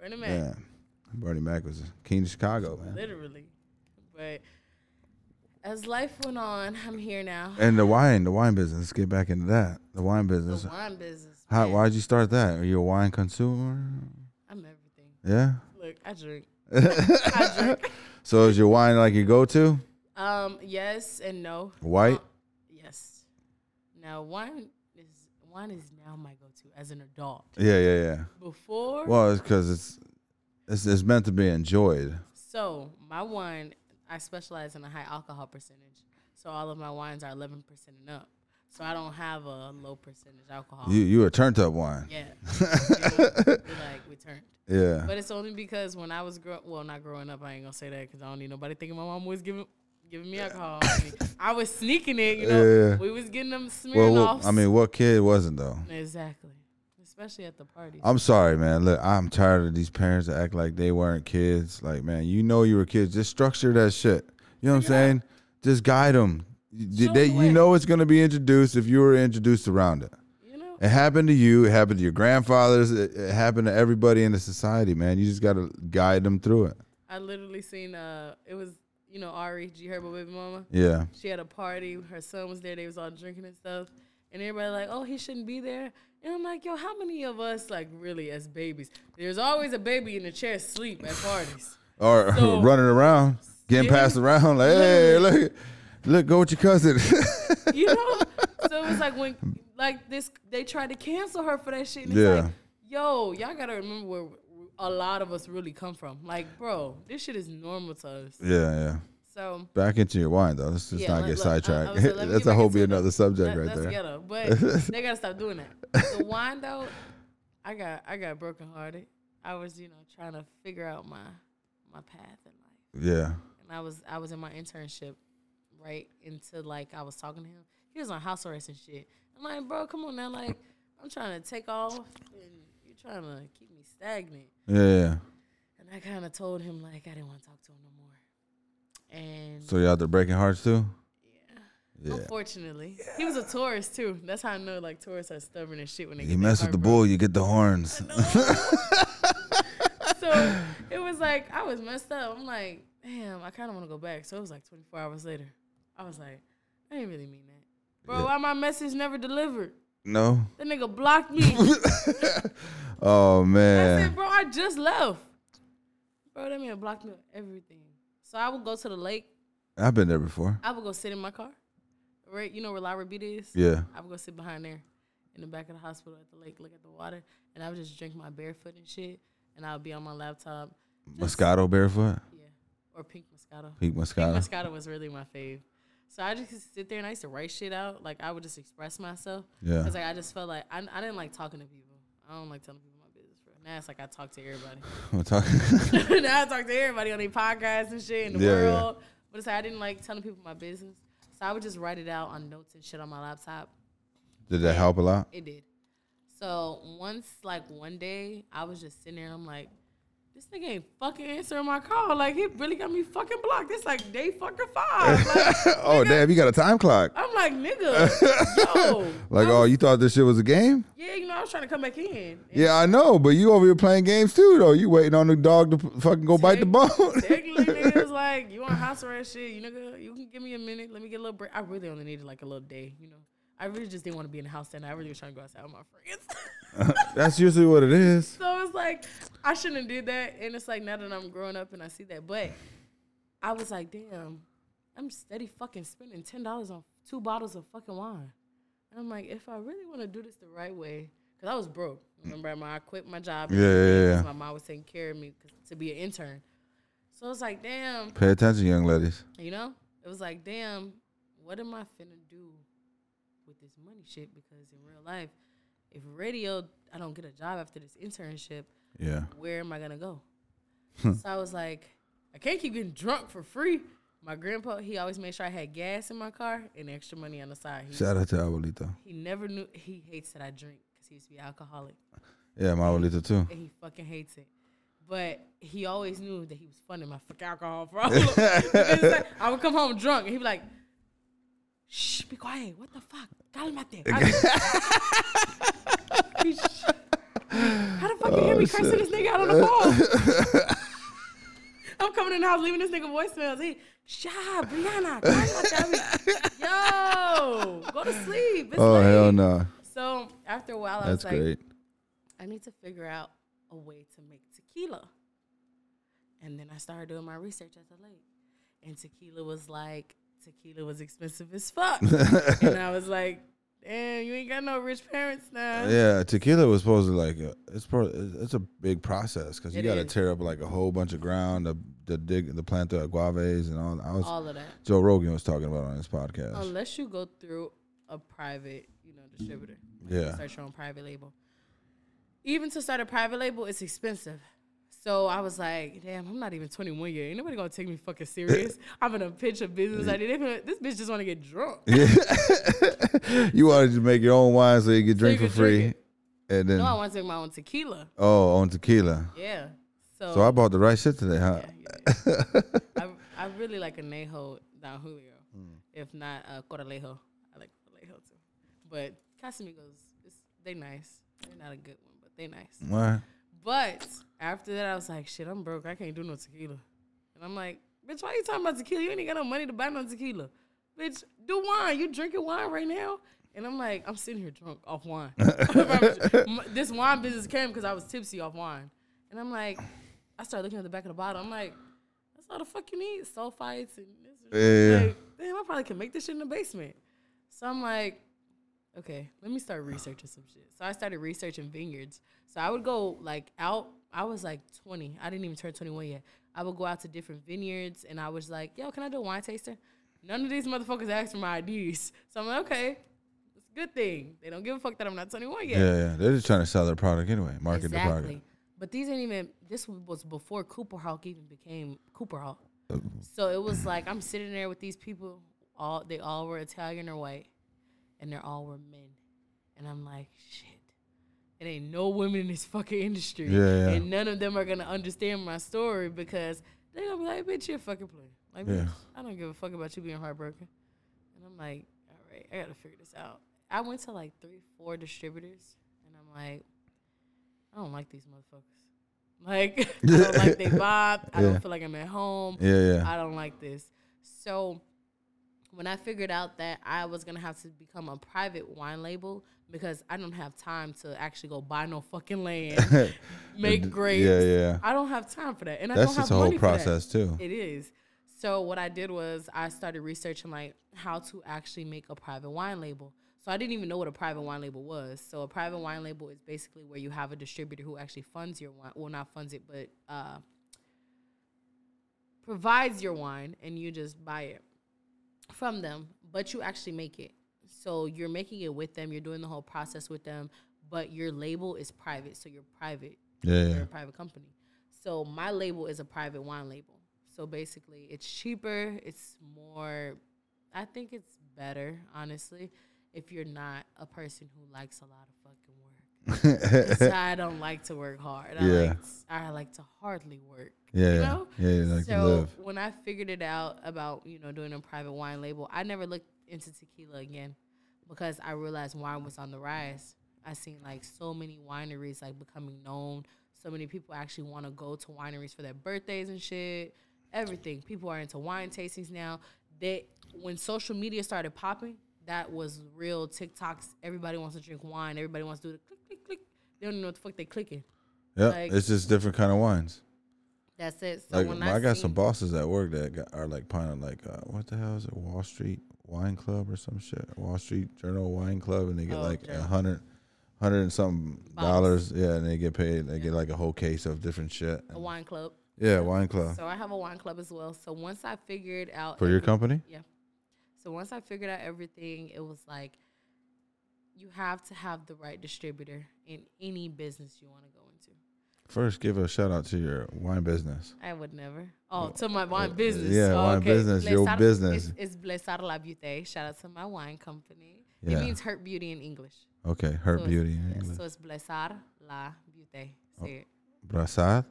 Bernie Mac, yeah. Bernie Mac was king of Chicago, man. literally. But as life went on, I'm here now. And the wine, the wine business. Let's get back into that. The wine business. The wine business. How, man, why'd you start that? Are you a wine consumer? I'm everything. Yeah. Look, I drink. I drink. So is your wine like your go-to? Um, yes and no. White? Uh, yes. Now wine is wine is now my go-to as an adult. Yeah, yeah, yeah. Before, Well, it's because it's, it's it's meant to be enjoyed. so my wine, I specialize in a high alcohol percentage. So all of my wines are 11% and up. So I don't have a low percentage alcohol. You you a turned up wine. yeah. we like we turned. Yeah. But it's only because when I was grow well, not growing up, I ain't gonna say that because I don't need nobody thinking my mom was giving giving me alcohol. I, mean, I was sneaking it, you know. Yeah. We was getting them smearing well, off. I mean, what kid wasn't though? exactly, especially at the parties. I'm sorry, man. Look, I'm tired of these parents that act like they weren't kids. Like, man, you know you were kids. Just structure that shit. You know what I'm Figure out. saying? Just guide them. Show They, the you know it's gonna be introduced if you were introduced around it. you know, It happened to you. It happened to your grandfathers. It, it happened to everybody in the society, man. You just gotta guide them through it. I literally seen uh, it was you know Ari G Herbo baby mama. Yeah. She had a party. Her son was there. They was all drinking and stuff. And everybody like, oh, he shouldn't be there. And I'm like, yo, how many of us like really as babies? There's always a baby in the chair asleep at parties. Or So- running around, getting Yeah. passed around. Like, hey, look, look, go with your cousin. you know? so it was like when like this they tried to cancel her for that shit. And it's Yeah. like, yo, y'all gotta remember where a lot of us really come from. Like, bro, this shit is normal to us. yeah, yeah. So Back into your wine though. Let's just yeah, not let- get look, I- I sidetracked. Uh, um, was like, let me That's a whole be another subject That- right there. ghetto. But they gotta stop doing that. The wine though, I got I got brokenhearted. I was, you know, trying to figure out my my path in life. Yeah. And I was I was in my internship right into like I was talking to him. He was on house arrest and shit. I'm like, bro, come on now, like I'm trying to take off and you're trying to keep me stagnant. Yeah. yeah. And I kind of told him like I didn't want to talk to him no more. And So you out there breaking hearts too? yeah, Yeah. unfortunately, he was a tourist too. That's how I know like tourists are stubborn as shit when they You mess with the broke. bull, you get the horns. so it was like I was messed up. I'm like, damn, I kind of want to go back. So it was like 24 hours later. I was like, I didn't really mean that, bro. Yeah. Why my message never delivered? No. That nigga blocked me. Oh man. I said, bro, I just left. Bro, that man blocked me on everything. So I would go to the lake. I've been there before. I would go sit in my car. Right, you know where Lyra Beat is? Yeah. I would go sit behind there in the back of the hospital at the lake, look at the water, and I would just drink my barefoot and shit. And I would be on my laptop. just- Moscato barefoot. Yeah. Or pink Moscato. Pink Moscato. Pink Moscato. Was really my fave. So I just sit there and I used to write shit out. Like I would just express myself. Yeah. Cause like I just felt like I, I didn't like talking to people. I don't like telling people my business. Bro. Now it's like I talk to everybody. I'm talking. now I talk to everybody on their podcasts and shit in the Yeah, yeah. world. But it's like I didn't like telling people my business. So I would just write it out on notes and shit on my laptop. Did that help a lot? It did. So once, like one day, I was just sitting there. I'm like, this nigga ain't fucking answering my call. Like he really got me fucking blocked. It's like day fucking five. Like, oh damn, you got a time clock. I'm like, nigga, yo. Like, oh, you thought this shit was a game? yeah, you know, I was trying to come back in. Yeah, I know, but you over here playing games too, though. You waiting on the dog to fucking go bite the bone. Technically, nigga, it was like, you on house arrest shit. You nigga, you can give me a minute. Let me get a little break. I really only needed like a little day, you know. I really just didn't want to be in the house night. I really was trying to go outside with my friends. That's usually what it is. So it's like I shouldn't have did that, and it's like now that I'm growing up and I see that, but I was like, damn, I'm steady fucking spending ten dollars on two bottles of fucking wine, and I'm like, if I really want to do this the right way, because I was broke. Remember, my I quit my job. Yeah, Yeah, yeah, everything, yeah. 'cause My mom was taking care of me to be an intern. So it's like, damn, Pay attention, young ladies. you know, it was like, damn, what am I finna do with this money shit? Because in real life, if radio, I don't get a job after this internship, Yeah. where am I gonna go? Hmm. so I was like, I can't keep getting drunk for free. My grandpa, he always made sure I had gas in my car and extra money on the side. He, Shout out to Abuelito. he never knew. He hates that I drink because he used to be alcoholic Yeah, my Abuelito too. and he fucking hates it. But he always knew that he was funding my fucking alcohol problem. Like, I would come home drunk and he'd be like, "Shh, be quiet. What the fuck? Cálmate." I- He sh- How the fuck you hear me cursing this nigga out on the phone? I'm coming in the house, leaving this nigga voicemails. He, up, Brianna. Yo, go to sleep. It's Oh late. hell no. So after a while, I That's was like, great. I need to figure out a way to make tequila. And then I started doing my research at the lake. And tequila was like, tequila was expensive as fuck. and I was like, damn, you ain't got no rich parents now. Yeah, tequila was supposed to like uh, it's pro, it's a big process because you It got to is. tear up like a whole bunch of ground, the the dig the plant the agaves and all. I was All of that. Joe Rogan was talking about it on his podcast. Unless you go through a private, you know, distributor. Like Yeah. Start your own private label. Even to start a private label, it's expensive. So I was like, damn, I'm not even 21 yet. Ain't nobody gonna take me fucking serious. I'm gonna pitch a business idea. They finna- This bitch just wanna get drunk. you wanted to make your own wine so you could drink you for could drink free, and then No, I want to take my own tequila. oh on tequila. Yeah. So, So I bought the right shit today, huh? yeah. I, I really like Anejo Don Julio. Hmm. If not uh, Corralejo. I like Corralejo too. But Casamigos, it's, they nice. They're not a good one, but they nice. What? But after that, I was like, shit, I'm broke. I can't do no tequila. And I'm like, bitch, why you talking about tequila? You ain't got no money to buy no tequila. Bitch, do wine. You drinking wine right now? And I'm like, I'm sitting here drunk off wine. This wine business came because I was tipsy off wine. And I'm like, I started looking at the back of the bottle. I'm like, that's all the fuck you need? Sulfites and this. Yeah. Like, damn, I probably can make this shit in the basement. So I'm like, okay, let me start researching some shit. So I started researching vineyards. So I would go like out. I was like 20. I didn't even turn 21 yet. I would go out to different vineyards and I was like, yo, can I do a wine taster? None of these motherfuckers asked for my IDs. So I'm like, okay, it's a good thing. They don't give a fuck that I'm not 21 Yeah, yet. yeah. Yeah. They're just trying to sell their product anyway, market the product. Exactly. But these ain't even. This was before Cooper Hawk even became Cooper Hawk. Oh. So it was like I'm sitting there with these people. All they all were Italian or white, and they're all were men. And I'm like, shit. It ain't no women in this fucking industry. Yeah, yeah. And none of them are gonna understand my story because they're gonna be like, bitch, you're a fucking player. Like, Yeah. bitch, I don't give a fuck about you being heartbroken. And I'm like, all right, I gotta figure this out. I went to like three, four distributors, and I'm like, I don't like these motherfuckers. Like, I don't like they vibe. I Yeah. don't feel like I'm at home. Yeah, yeah. I don't like this. So when I figured out that I was gonna have to become a private wine label because I don't have time to actually go buy no fucking land, make grapes. Yeah, yeah. I don't have time for that, and I don't have just a whole money for that. process too. It is. So what I did was I started researching like how to actually make a private wine label. So I didn't even know what a private wine label was. So a private wine label is basically where you have a distributor who actually funds your wine. Well, not funds it, but uh, provides your wine, and you just buy it from them. But you actually make it. So you're making it with them. You're doing the whole process with them. But your label is private. So you're private Yeah, you're a private company. So my label is a private wine label. So basically, it's cheaper. It's more. I think it's better, honestly, if you're not a person who likes a lot of fucking work. I don't like to work hard. I Yeah. like I like to hardly work. Yeah, you yeah. know? yeah. Like so live. when I figured it out about you know doing a private wine label, I never looked into tequila again because I realized wine was on the rise. I seen like so many wineries like becoming known. So many people actually want to go to wineries for their birthdays and shit. Everything. People are into wine tastings now. They when social media started popping, that was real TikToks. Everybody wants to drink wine. Everybody wants to do the click click click. They don't even know what the fuck they clicking. Yeah, like- it's just different kind of wines. That's it. So Like when I, I, got seen- some bosses at work that got, are like of like uh, what the hell is it? Wall Street Wine Club or some shit. Wall Street Journal Wine Club, and they get Oh, like a hundred, hundred and something Bottles. dollars. Yeah, and they get paid. They get like a whole case of different shit. a wine club. Yeah, wine club So I have a wine club as well. So once I figured out for your company. Yeah. So once I figured out everything, it was like you have to have the right distributor in any business you want to go into. First, give a shout out to your wine business. I would never. Oh, to my wine business. yeah, Oh, wine business, your Blessar- business. It's, it's Blessar La Beauté. Shout out to my wine company. Yeah. It means hurt beauty in English. Okay, hurt So beauty in English. So it's Blessar La Beauté. Oh. Say it. Brassard,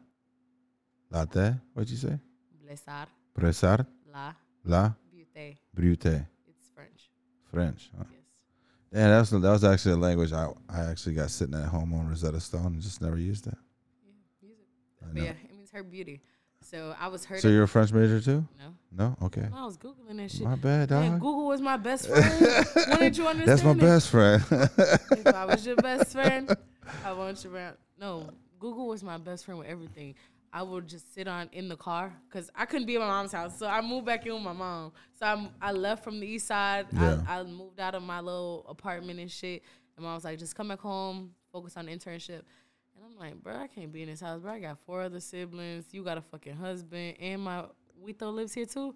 latte. What'd you say? Blessar Brassard, La la Beauté. brute, It's French. French. huh? Yes. Yeah, that's that was actually a language I I actually got sitting at home on Rosetta Stone and just never used it. Yeah, use it. I But yeah, it means her beauty. So I was hurt. So you're a French major too? no, No, okay. I was googling that shit. My bad, Man, dog. Google was my best friend. Why didn't you understand? That's my it? best friend. If I was your best friend, I want you around. No, Google was my best friend with everything. I would just sit on in the car because I couldn't be at my mom's house, so I moved back in with my mom. So I I left from the east side. Yeah. I, I moved out of my little apartment and shit. And mom was like, "Just come back home, focus on the internship." And I'm like, "Bro, I can't be in this house, bro. I got four other siblings. You got a fucking husband, and my Wito lives here too."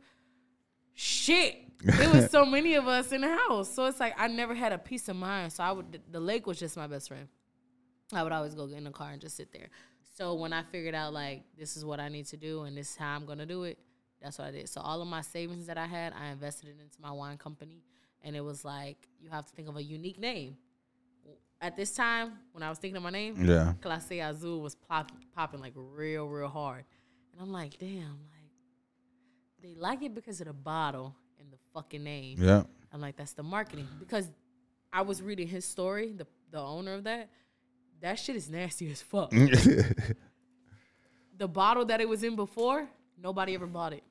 Shit, it was so many of us in the house, so it's like I never had a peace of mind. So I would the lake was just my best friend. I would always go get in the car and just sit there. So when I figured out like this is what I need to do and this is how I'm gonna do it, that's what I did. So all of my savings that I had, I invested it into my wine company, and it was like you have to think of a unique name. At this time, when I was thinking of my name, yeah. Clase Azul was pop, popping like real, real hard, and I'm like, damn, like they like it because of the bottle and the fucking name. Yeah. I'm like, that's the marketing. Because I was reading his story, the the owner of that. That shit is nasty as fuck. the bottle that it was in before, nobody ever bought it.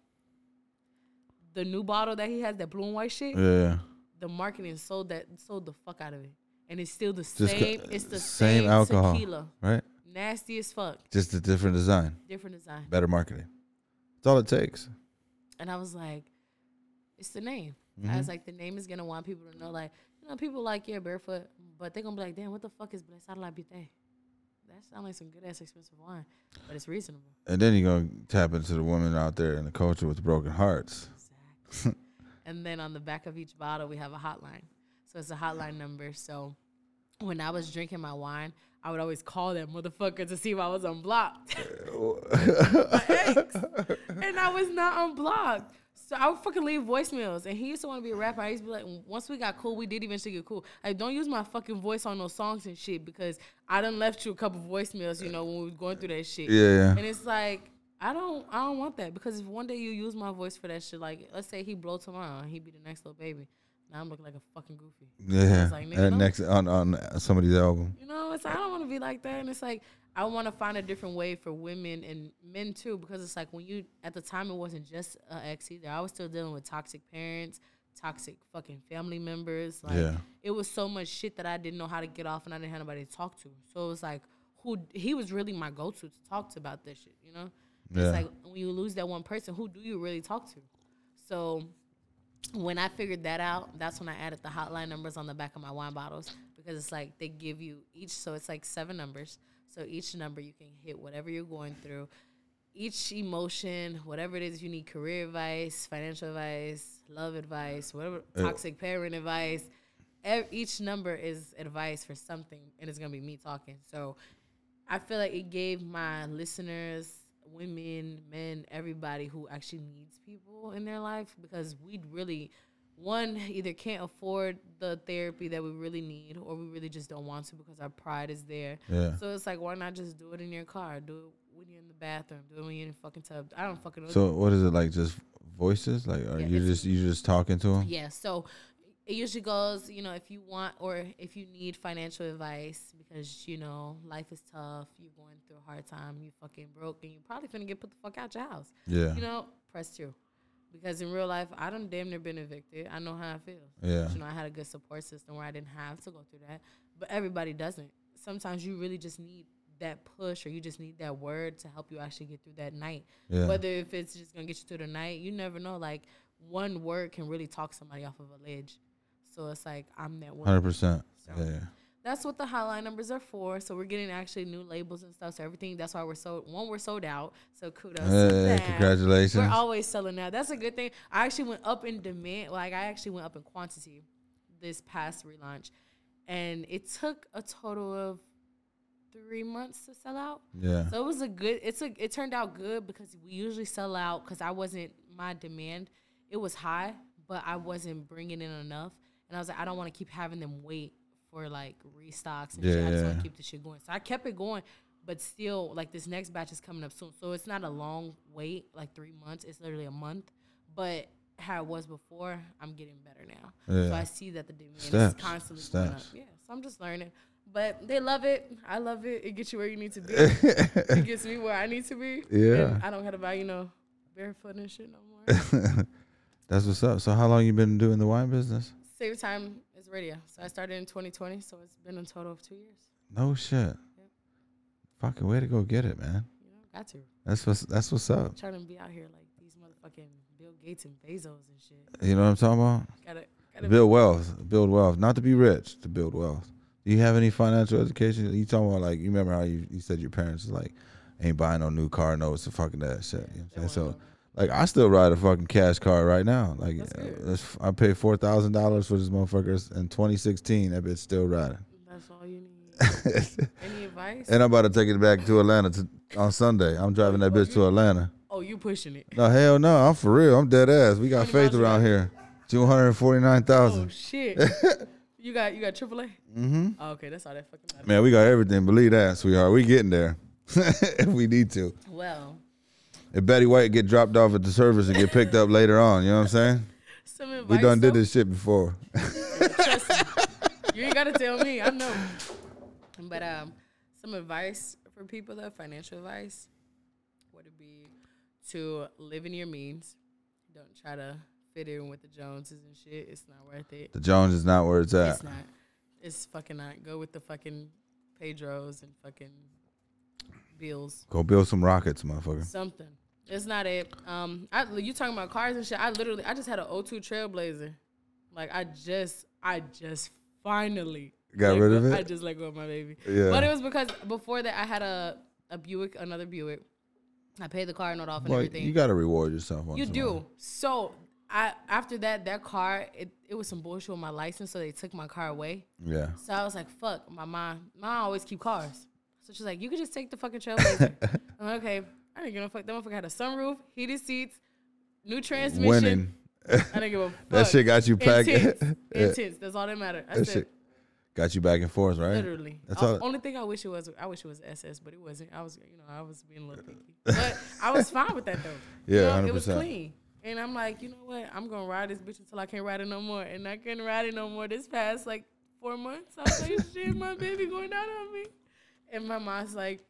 The new bottle that he has, that blue and white shit, yeah. the marketing sold that sold the fuck out of it. And it's still the Just co- same. It's the same same, alcohol. tequila. Right? Nasty as fuck. Just a different design, Different design. better marketing. That's all it takes. And I was like, it's the name. I Mm-hmm. was like, the name is gonna want people to know, like, you know, people like yeah, barefoot, but they're gonna be like, damn, what the fuck is Blessar La Beauté? That sounds like some good ass expensive wine, but it's reasonable. And then you're gonna tap into the women out there in the culture with broken hearts. Exactly. and then on the back of each bottle, we have a hotline. So it's a hotline number. So when I was drinking my wine, I would always call that motherfucker to see if I was unblocked. my ex. And I was not unblocked. So I would fucking leave voicemails. And he used to want to be a rapper. I used to be like, once we got cool, we did eventually get cool. Like, don't use my fucking voice on those songs and shit because I done left you a couple voicemails, you know, when we was going through that shit. Yeah, yeah. And it's like, I don't I don't want that because if one day you use my voice for that shit, like let's say he blow tomorrow and he be the next Lil Baby. Now I'm looking like a fucking goofy. Yeah. It's like, and next on on somebody's album. You know, it's I don't want to be like that, and it's like I want to find a different way for women and men too, because it's like when you at the time it wasn't just an ex either. I was still dealing with toxic parents, toxic fucking family members. Like Yeah. it was so much shit that I didn't know how to get off, and I didn't have nobody to talk to. So it was like, who he was really my go to to talk to about this shit. You know, Yeah. it's like when you lose that one person, who do you really talk to? So when I figured that out, that's when I added the hotline numbers on the back of my wine bottles because it's like they give you each, so it's like seven numbers. So each number you can hit whatever you're going through, each emotion, whatever it is you need career advice, financial advice, love advice, whatever, uh, toxic parent advice. ev- Each number is advice for something, and it's gonna be me talking. So I feel like it gave my listeners, women, men, everybody who actually needs people in their life because we really, one, either can't afford the therapy that we really need or we really just don't want to because our pride is there. Yeah. So it's like, why not just do it in your car? Do it when you're in the bathroom. Do it when you're in the fucking tub. I don't fucking know. So what is it like? Just voices? Like are Yeah, you just you just talking to them? Yeah, so it usually goes, you know, if you want or if you need financial advice because, you know, life is tough, you're going through a hard time, you fucking broke, and you probably finna get put the fuck out your house. Yeah. You know, press two. Because in real life, I done damn near been evicted. I know how I feel. Yeah. You know, I had a good support system where I didn't have to go through that. But everybody doesn't. Sometimes you really just need that push or you just need that word to help you actually get through that night. Yeah. Whether if it's just gonna get you through the night, you never know. Like one word can really talk somebody off of a ledge. So it's like I'm that one. Hundred percent. Yeah. that's what the hotline numbers are for. So we're getting actually new labels and stuff. So everything. That's why we're sold. One, we're sold out. So kudos. Hey, congratulations. We're always selling out. That's a good thing. I actually went up in demand. Like I actually went up in quantity this past relaunch, and it took a total of three months to sell out. Yeah. So it was a good. It's a. It turned out good because we usually sell out because I wasn't my demand. It was high, but I wasn't bringing in enough, and I was like, I don't want to keep having them wait for like restocks and shit. I just Yeah, want to keep the shit going. So I kept it going, but still, like this next batch is coming up soon, so it's not a long wait, like three months. It's literally a month, but. How it was before, I'm getting better now. So I see that the demand Steps, is constantly going up. Yeah, so I'm just learning. But they love it. I love it. It gets you where you need to be it gets me where I need to be. Yeah. And I don't have to buy, you know, barefoot and shit no more. That's what's up. So how long you been doing the wine business? Same time as radio. So I started in 2020, so it's been a total of two years. No shit. Fucking way to go get it, man. You know, got to. That's what's that's what's up. trying to be out here like these motherfucking Bill Gates and Bezos and shit. You know what I'm talking about? Gotta, gotta Build wealth. Build wealth. Not to be rich, to build wealth. Do you have any financial education? You talking about like you remember how you, you said your parents was like ain't buying no new car no it's and fucking that shit. You know what I'm saying? So like I still ride a fucking cash car right now. Like That's I paid four thousand dollars for this motherfucker in 2016. That bitch still riding. That's all you need. Any advice? And I'm about to take it back to Atlanta to, on Sunday. I'm driving that bitch to Atlanta. oh, you pushing it. No, hell no. I'm for real. I'm dead ass. We got faith around here. 249,000. Oh shit. you got you got AAA? Mm-hmm. Oh, okay, that's all that fucking matters. Man, we got everything. Believe that, sweetheart. We getting there. if we need to. Well, If Betty White get dropped off at the service and get picked up later on, you know what I'm saying? some advice. We done did this shit before. Trust me. You ain't gotta tell me. I know. But um, some advice for people though, financial advice would it be to live in your means. Don't try to fit in with the Joneses and shit. It's not worth it. The Jones is not where it's at. It's not. It's fucking not. Go with the fucking Pedros and fucking Bills. Go build some rockets, motherfucker. Something. It's not it. Um, I, you talking about cars and shit? I literally, I just had an O2 Trailblazer. Like I just, I just finally Got rid of it? I just let go of my baby. Yeah. But it was because before that I had a a Buick, another Buick. I paid the car note off and everything. you got to reward yourself. You do. while. So I after that that car it, it was some bullshit with my license, so they took my car away. Yeah. So I was like, fuck, my mom. Mom always keep cars. So she's like, you could just take the fucking Trailblazer. I'm like, okay. I didn't give a fuck. That motherfucker had a sunroof, heated seats, new transmission. Winning. I didn't give a fuck. That shit got you packed. Intense. Intense. That's all that mattered. I That shit got you back and forth, right? literally. That's O- all- only thing I wish it was, I wish it was SS, but it wasn't. I was, you know, I was being a little picky. But I was fine with that though. You Yeah, know, It was clean. And I'm like, you know what? I'm gonna ride this bitch until I can't ride it no more. And I couldn't ride it no more this past like four months. I was like, shit, my baby going down on me. And my mom's like,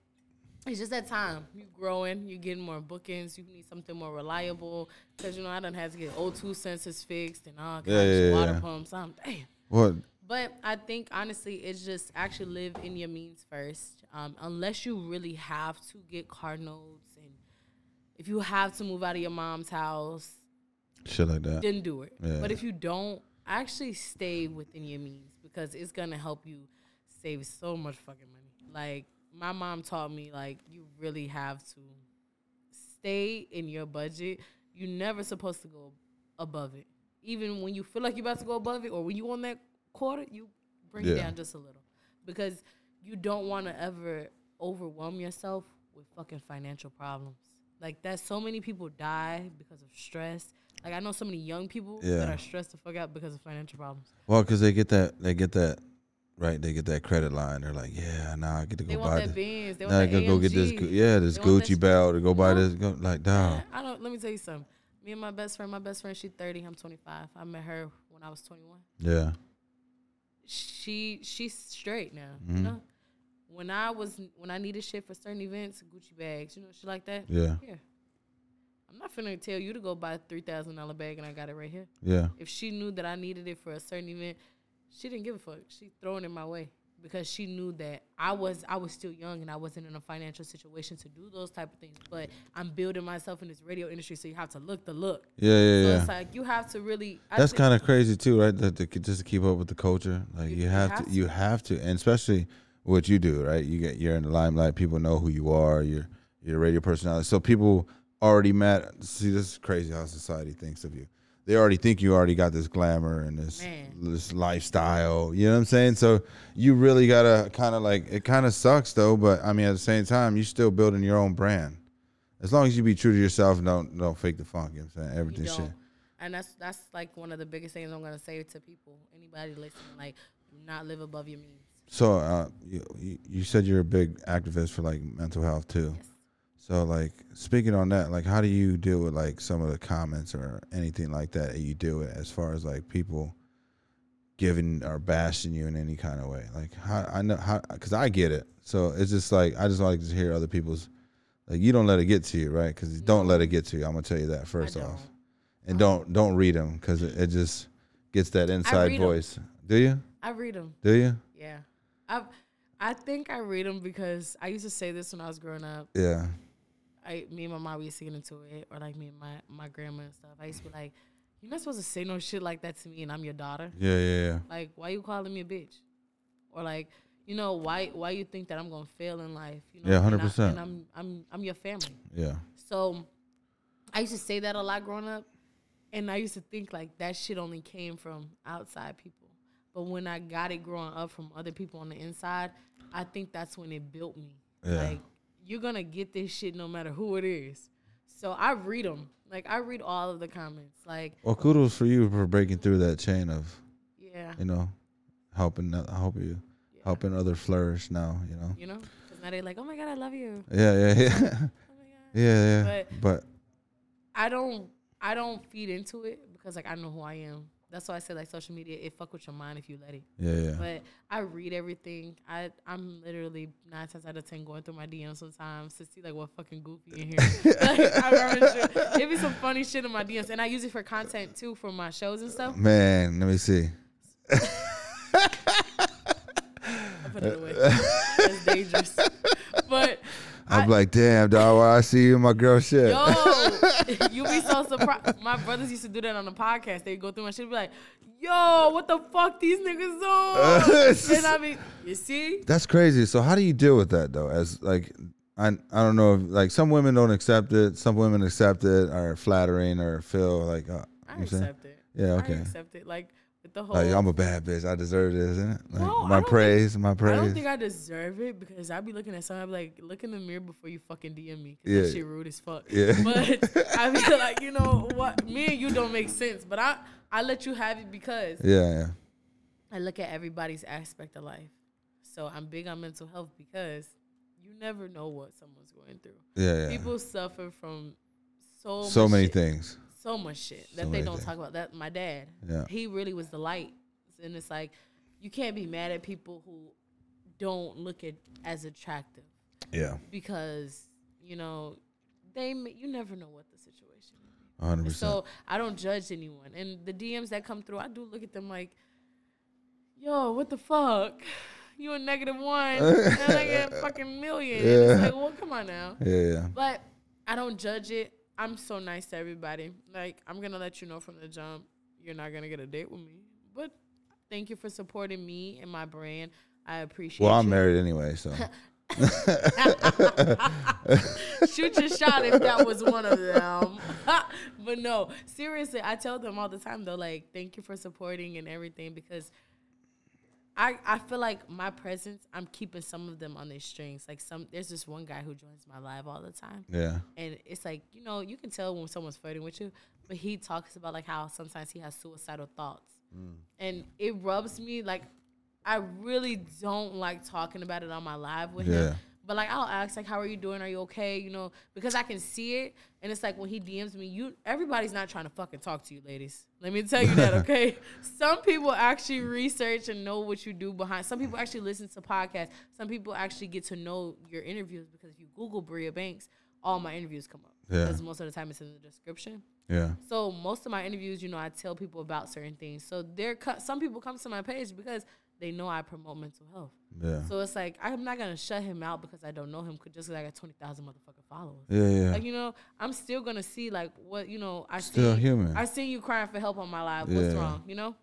it's just that time. You growing, you getting more bookings. You need something more reliable. Cause you know I done had to get O2 sensors fixed and all kinds Yeah, yeah, of water yeah. pumps. I'm damn. What? But I think honestly, it's just actually live in your means first. Um, unless you really have to get car notes, and if you have to move out of your mom's house, Shit like that. then do it. Yeah. But if you don't, actually stay within your means because it's gonna help you save so much fucking money. Like my mom taught me, like you really have to stay in your budget. You're never supposed to go above it. Even when you feel like you're about to go above it, or when you on that quarter, you bring it down just a little because you don't want to ever overwhelm yourself with fucking financial problems. Like that, so many people die because of stress. Like I know so many young people that are stressed the fuck out because of financial problems. Well, because they get that, they get that, right? They get that credit line. They're like, yeah, now I get to They go want buy that this. They Now I gotta go get this, yeah, this They Gucci belt to go buy this. Go, like, dog. I don't. Let me tell you something. Me and my best friend. My best friend. She's thirty. I'm 25. I met her when I was 21. Yeah. She she's straight now. Mhm. You know. When I was when I needed shit for certain events, Gucci bags, you know, shit like that. Yeah. Here. I'm not finna tell you to go buy a three thousand dollar bag and I got it right here. Yeah. If she knew that I needed it for a certain event, she didn't give a fuck. She throwing it in my way because she knew that I was I was still young and I wasn't in a financial situation to do those type of things. But I'm building myself in this radio industry, so you have to look the look. Yeah. Yeah. So Yeah. it's like you have to really. I That's kind of crazy too, right? That to, just to keep up with the culture, like you, You- you have, have to, to. you have to, and especially what you do, right? You get you're in the limelight. People know who you are. You're you're a radio personality, so people already met. See, this is crazy how society thinks of you. They already think you already got this glamour and this Man. this lifestyle. You know what I'm saying? So you really gotta kind of like it. Kind of sucks though, but I mean at the same time, you're still building your own brand. As long as you be true to yourself and don't don't fake the funk. You know what I'm saying? Everything shit. And that's that's like one of the biggest things I'm gonna say to people. Anybody listening, like, do not live above your means. So uh, you, you you said you're a big activist for like mental health too. Yes. So like speaking on that, like how do you deal with like some of the comments or anything like that that you deal with as far as like people giving or bashing you in any kind of way? Like how I know how because I get it. So it's just like I just like to hear other people's like you don't let it get to you, right? Because don't let it get to you. I'm gonna tell you that first off, and don't don't read them because it, it just gets that inside read 'em. voice. Do you? I read them. Do you? Yeah, I I think I read them because I used to say this when I was growing up. Yeah. I me and my mom we used to get into it, or like me and my my grandma and stuff. I used to be like, "You're not supposed to say no shit like that to me, and I'm your daughter. Yeah. Yeah. Yeah. Like, why you calling me a bitch? Or like, you know, why why you think that I'm gonna fail in life? You know, Yeah, and I- 100%. And I'm I'm I'm your family. Yeah. So I used to say that a lot growing up, and I used to think like that shit only came from outside people. But when I got it growing up from other people on the inside, I think that's when it built me. Yeah. Like you're gonna get this shit no matter who it is. So I read them. Like I read all of the comments. Like Well, kudos for you for breaking through that chain of, yeah, you know, helping. Uh, I hope you yeah. helping others flourish now. You know. You know, because now they're like, oh my god, I love you. Yeah, yeah, yeah, Oh my god. yeah, yeah. But- But I don't I don't feed into it because like I know who I am. That's why I said like social media, it fuck with your mind if you let it. yeah, yeah. But I read everything. I I'm literally nine times out of ten going through my DMs sometimes to see like what fucking goofy in here. like, I promise it be some funny shit in my DMs, and I use it for content too for my shows and stuff. Man, let me see. I put it away. That's dangerous. But I'm like, damn, dog. Why I see you my girl shit. Yo, you be so surprised. My brothers used to do that on the podcast. They go through my shit, and be like, "Yo, what the fuck these niggas on?" and I mean, you see, That's crazy. So how do you deal with that though? As like, I I don't know. If, like some women don't accept it. Some women accept it, or flattering, or feel like. Uh, I know saying? accept it. Yeah, I okay. accept it. Like the whole. Like I'm a bad bitch. I deserve this, isn't it? Like, No, I my praise, my I praise. don't think I deserve it because I'd be looking at something I be like, look in the mirror before you fucking DM me. Cause Yeah. that shit rude as fuck. Yeah. But I feel like, you know what? Me and you don't make sense. But I, I let you have it because yeah, yeah. I look at everybody's aspect of life. So I'm big on mental health because you never know what someone's going through. Yeah, yeah. People suffer from so so many shit, things. So much shit So that they don't things. talk about. That my dad, Yeah. he really was the light, and it's like you can't be mad at people who don't look at as attractive Yeah. because you know they you never know what the situation is. 100. percent So I don't judge anyone. And the DMs that come through, I do look at them like, yo, what the fuck? You a negative one. and I get a fucking million. And it's Yeah. like, well, come on now. Yeah, yeah. But I don't judge it. I'm so nice to everybody. Like, I'm going to let you know from the jump, you're not going to get a date with me. But thank you for supporting me and my brand. I appreciate it. Well, I'm you. married anyway, so Shoot your shot if that was one of them. but no, seriously, I tell them all the time though, like, thank you for supporting and everything because I I feel like my presence, I'm keeping some of them on their strings. Like some there's this one guy who joins my live all the time. yeah, And it's like, you know, you can tell when someone's flirting with you, but he talks about like how sometimes he has suicidal thoughts. Mm. And it rubs me like I really don't like talking about it on my live with Yeah. him. But like I'll ask like how are you doing? Are you okay? You know, because I can see it and it's like when he DMs me, you everybody's not trying to fucking talk to you, ladies. Let me tell you that, okay? Some people actually research and know what you do behind. Some people actually listen to podcasts. Some people actually get to know your interviews because if you Google Briah Banks, all my interviews come up. Yeah. Because most of the time it's in the description. yeah, So most of my interviews, you know, I tell people about certain things. So there, some people come to my page because they know I promote mental health. yeah, So it's like I'm not gonna shut him out because I don't know him, 'cause just because I got twenty thousand motherfucking followers. yeah, yeah. Like you know, I'm still gonna see like what you know. I Still see, human. I see you crying for help on my live. What's wrong? You know.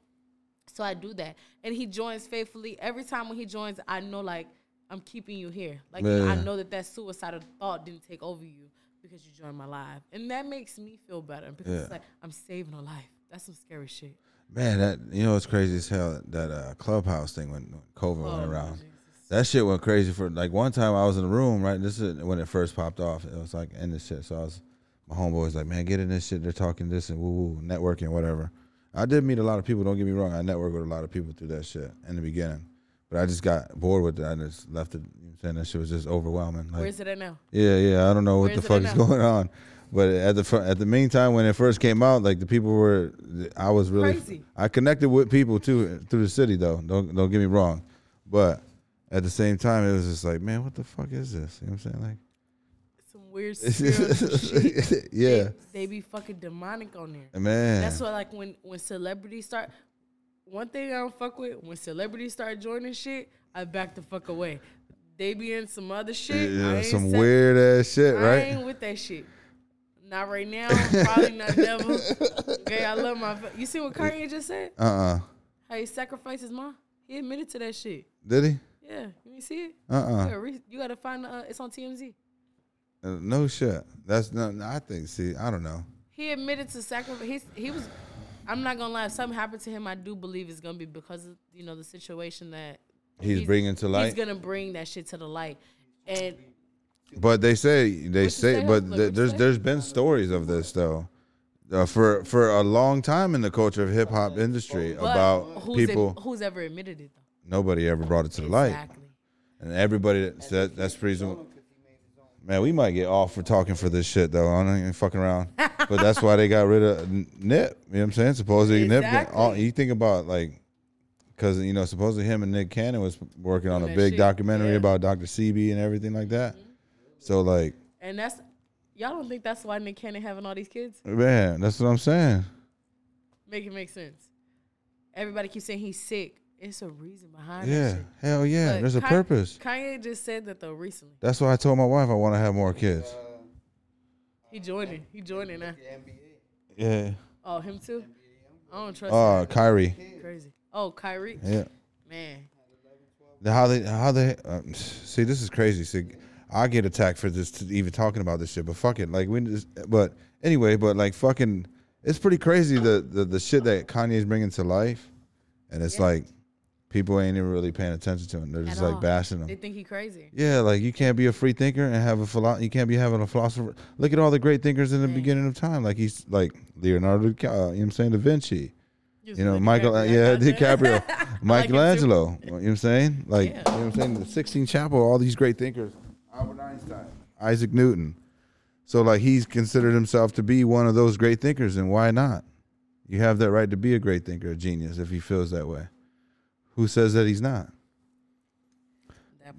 So I do that, and he joins faithfully. Every time when he joins, I know like I'm keeping you here. Like you know, I know that that suicidal thought didn't take over you because you joined my live, and that makes me feel better because it's like I'm saving a life. That's some scary shit. Man, that you know it's crazy as hell that uh, clubhouse thing when COVID Oh, went around. Jesus. That shit went crazy for like one time I was in the room, right? This is when it first popped off. It was like in this shit. So I was my homeboy was like, Man, get in this shit. They're talking this and woo woo, networking, whatever. I did meet a lot of people, don't get me wrong. I networked with a lot of people through that shit in the beginning. But I just got bored with it. I just left it, you know what I'm saying? That shit was just overwhelming. Like Where's it at now? Yeah, yeah. I don't know what Where the fuck is going on, but at the at the meantime, when it first came out, like the people were, I was really, Crazy. I connected with people too through the city though. Don't don't get me wrong, but at the same time, it was just like, man, what the fuck is this? You know what I'm saying? Like, Some weird spiritual shit. Yeah, They, they be fucking demonic on there. man. That's why, like, when when celebrities start, one thing I don't fuck with when celebrities start joining shit, I back the fuck away. They be in some other shit. I yeah, ain't some weird ass shit, I right? ain't with that shit. Not right now. Probably not never. Okay, I love my. fa- You see what Kanye just said? Uh uh How he sacrificed his mom. He admitted to that shit. Did he? Yeah, you see it? Uh You uh gotta, re- you gotta find. Uh, it's on TMZ. Uh, No shit. That's not. I think. See, I don't know. He admitted to sacrifice. He's, he was. I'm not gonna lie. If something happened to him, I do believe it's gonna be because of you know the situation that He's, bringing to light. He's gonna bring that shit to the light, and But they say they you say, say, but th- there's there's been stories of this though, uh, for for a long time in the culture of hip hop industry but about who's people. It, who's ever admitted it though? nobody ever brought it to the light, Exactly. and everybody that, that that's reason. Man, we might get off for talking for this shit though. I ain't fucking around, but that's why they got rid of N- Nip. You know what I'm saying? Supposedly Nip. Exactly. All, you think about like. Because you know, supposedly him and Nick Cannon was working on a big shit, documentary yeah. about Dr. Sebi and everything like that. So like, And that's y'all don't think that's why Nick Cannon having all these kids? man, that's what I'm saying. Make it make sense. Everybody keeps saying he's sick. It's a reason behind Yeah, hell yeah. But There's a purpose. Kanye just said that though recently. That's why I told my wife I want to have more kids. He joining. He joining now. Yeah. Oh, him too. I don't trust. Oh, him. Kyrie. Crazy. Oh, Kyrie. Yeah. Man. The- How they? How they? Uh, see, this is crazy. See, I get attacked for this even talking about this shit, but fuck it. Like we just. But anyway, but like fucking it's pretty crazy the the, the shit that Kanye's bringing to life, and it's Yeah. like people ain't even really paying attention to him. They're At just like all. bashing him. They think he crazy. Yeah, like you can't be a free thinker and have a philo- You can't be having a philosopher. Look at all the great thinkers in the Man. beginning of time. Like he's like Leonardo, uh, you know what I'm saying, Da Vinci. Just You know, Michael, DiCaprio. yeah, I got. DiCaprio, I like him too. Michelangelo. You know what I'm saying? Like, Yeah. you know what I'm saying? The Sixteen Chapel, all these great thinkers. Albert Einstein, Isaac Newton. So, like, he's considered himself to be one of those great thinkers, and why not? You have that right to be a great thinker, a genius, if he feels that way. Who says that he's not?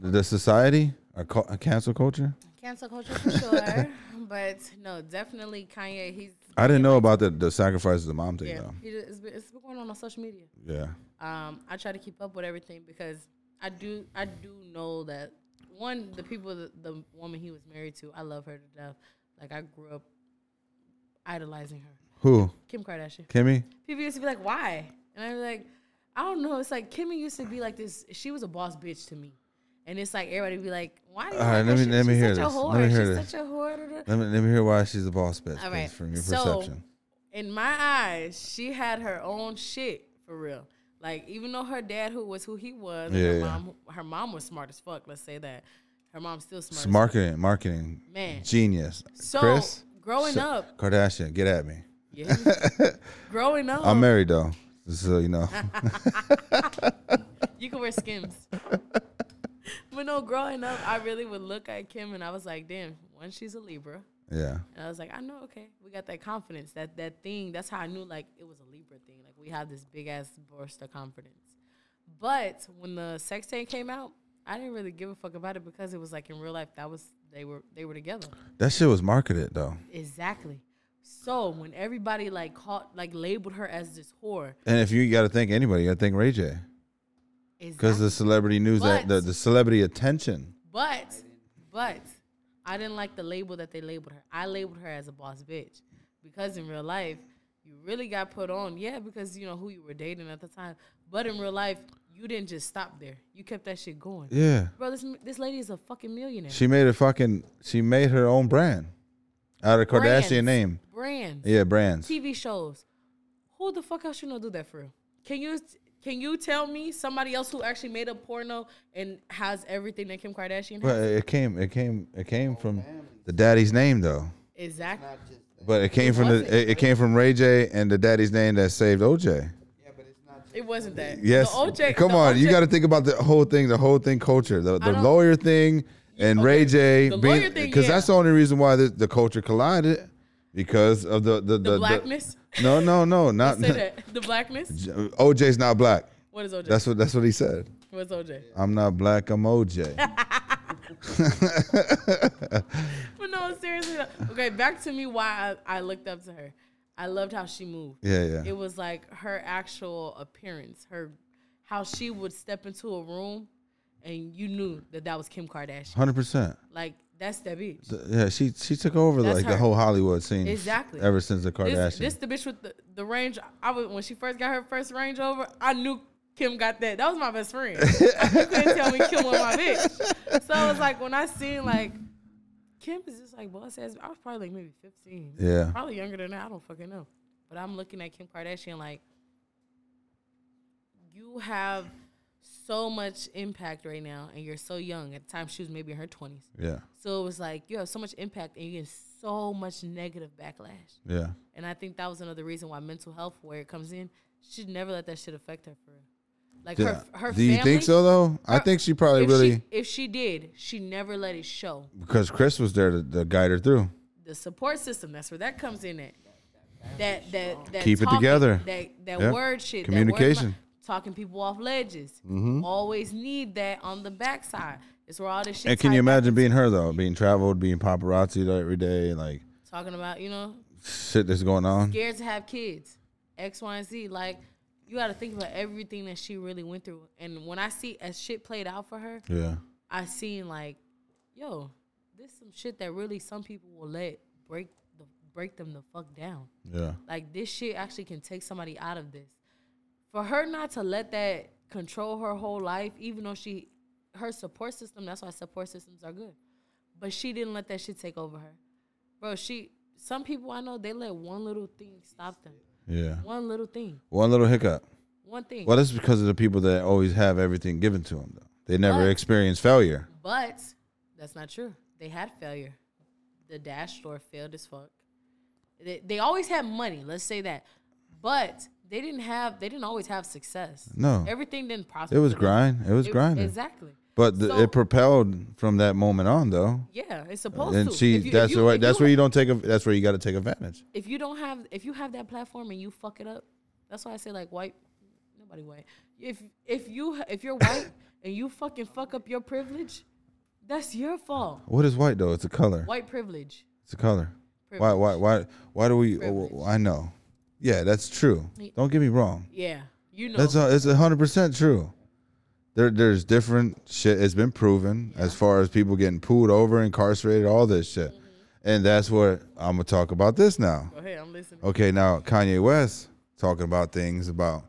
That. The society, our, cu- our cancel culture. Cancel culture for sure, but no, definitely Kanye. He's I didn't know about the the sacrifices of mom thing yeah. though. He, it's, been, it's been going on on social media. Yeah, Um, I try to keep up with everything because I do I do know that one the people the, the woman he was married to I love her to death. Like I grew up idolizing her, who? Kim Kardashian. Kimmy? People used to be like, "Why?" And be like, "I don't know." It's like Kimmy used to be like this. She was a boss bitch to me, and it's like everybody be like, "Why?" Do you All right, let me- She- let me hear this. Let me hear she's this. such a whore. da, da." Let me let me hear why she's a boss bitch. All please, from your so- perception. in my eyes, she had her own shit for real. Like even though her dad, who was who he was, Yeah, her mom, her mom was smart as fuck. Let's say that. Her mom's still smart. It's marketing, marketing, Man. genius. So Kris, growing so- up, Kardashian, get at me. yeah, growing up, I'm married though, so you know. you can wear Skims. but no, growing up, I really would look at Kim and I was like, damn, one, she's a Libra. Yeah, And I was like, I know, okay, we got that confidence, that that thing. That's how I knew like it was a Libra thing. Like we have this big ass burst of confidence. But when the sex tape came out, I didn't really give a fuck about it because it was like in real life that was they were they were together. that shit was marketed though, Exactly. So when everybody like caught like labeled her as this whore, and if you got to thank anybody, you got to think Ray J, because exactly. the celebrity news, that the, the celebrity attention. But, but I didn't like the label that they labeled her. I labeled her as a boss bitch because in real life, you really got put on. Yeah, because you know who you were dating at the time. But in real life, you didn't just stop there. You kept that shit going. Yeah, Bro, this this lady is a fucking millionaire. she made a fucking, she made her own brand out of Kardashian Brands. name. Brands, Yeah, brands. TV shows. Who the fuck else you know do that for real? Can you can you tell me somebody else who actually made a porno and has everything that Kim Kardashian But has? it came, it came, it came oh, from the daddy's name though. Exactly. But it came from the, it, it came from Ray J and the daddy's name that saved OJ. Yeah, but it's not it wasn't that. Yes. The OJ, Come the on, you got to think about the whole thing, the whole thing culture, the, the lawyer thing, and okay, Ray J the lawyer thing, because yeah. that's the only reason why the, the culture collided because of the the, the, blackness? No, no, no, not Say that. The blackness? OJ's not black. What is OJ? That's what that's what he said. What's OJ? I'm not black. I'm OJ. But no, seriously. though. Okay, back to me why I, I looked up to her. I loved how she moved. Yeah, yeah. It was like her actual appearance, her how she would step into a room and you knew that that was Kim Kardashian. Hundred percent. Like that's that bitch. Yeah, she she took over That's like the whole Hollywood scene. Exactly. Ever since the Kardashian. This, this the bitch with the, the range. I was when she first got her first Range Rover. I knew Kim got that. That was my best friend. you couldn't tell me Kim was my bitch. So it was like when I seen like Kim is just like boss ass. I was probably like maybe fifteen. Yeah. Probably younger than that. I don't fucking know. But I'm looking at Kim Kardashian like you have so much impact right now, and you're so young. At the time, she was maybe in her twenties. yeah, So it was like you have so much impact, and you get so much negative backlash. yeah. And I think that was another reason why mental health, where it comes in, she should never let that shit affect her. For real. like Yeah. her, her. Do you family, think so though? I her- think she probably if really She, if she did, she never let it show. because Kris was there to, to guide her through. The support system. That's where that comes in. At that that that Keep it together. That that Yeah. word shit. Communication. That word, talking people off ledges. Mm-hmm. Always need that on the backside. It's where all this shit. And can you imagine into. being her though, being traveled, being paparazzi every day, like talking about you know shit that's going on? scared to have kids, X, Y, and Z. Like, you got to think about everything that she really went through. And when I see as shit played out for her, Yeah, I seen like, yo, this some shit that really some people will let break the break them the fuck down. yeah, Like this shit actually can take somebody out of this. For her not to let that control her whole life, even though she her support system, that's why support systems are good. But she didn't let that shit take over her. Bro, she some people I know they let one little thing stop them. Yeah. One little thing. One little hiccup. One thing. Well, that's because of the people that always have everything given to them. Though they never But- experience failure. But that's not true. They had failure. The Dash store failed as fuck. They, they always had money. Let's say that, but they didn't have. They didn't always have success. No. everything didn't prosper. It was grind. It was It- grinding. Exactly. But the, So- it propelled from that moment on, though. Yeah, it's supposed And to. see, If you- that's you- way, that's you where you don't take. A, that's where you got to take advantage. if you don't have if you have that platform and you fuck it up, that's why I say like white nobody white. If if you if you're white and you fucking fuck up your privilege, that's your fault. What is white though? It's a color. White privilege. It's a color. Why? Why? Why? Why do we? oh, I know. Yeah, that's true. Don't get me wrong. Yeah, you know. That's a, it's a hundred percent true. There, there's different shit. It's been proven as far as people getting pulled over, incarcerated, all this shit, mm-hmm. and that's what I'm gonna talk about this now. Go ahead, I'm listening. Okay, now Kanye West talking about things about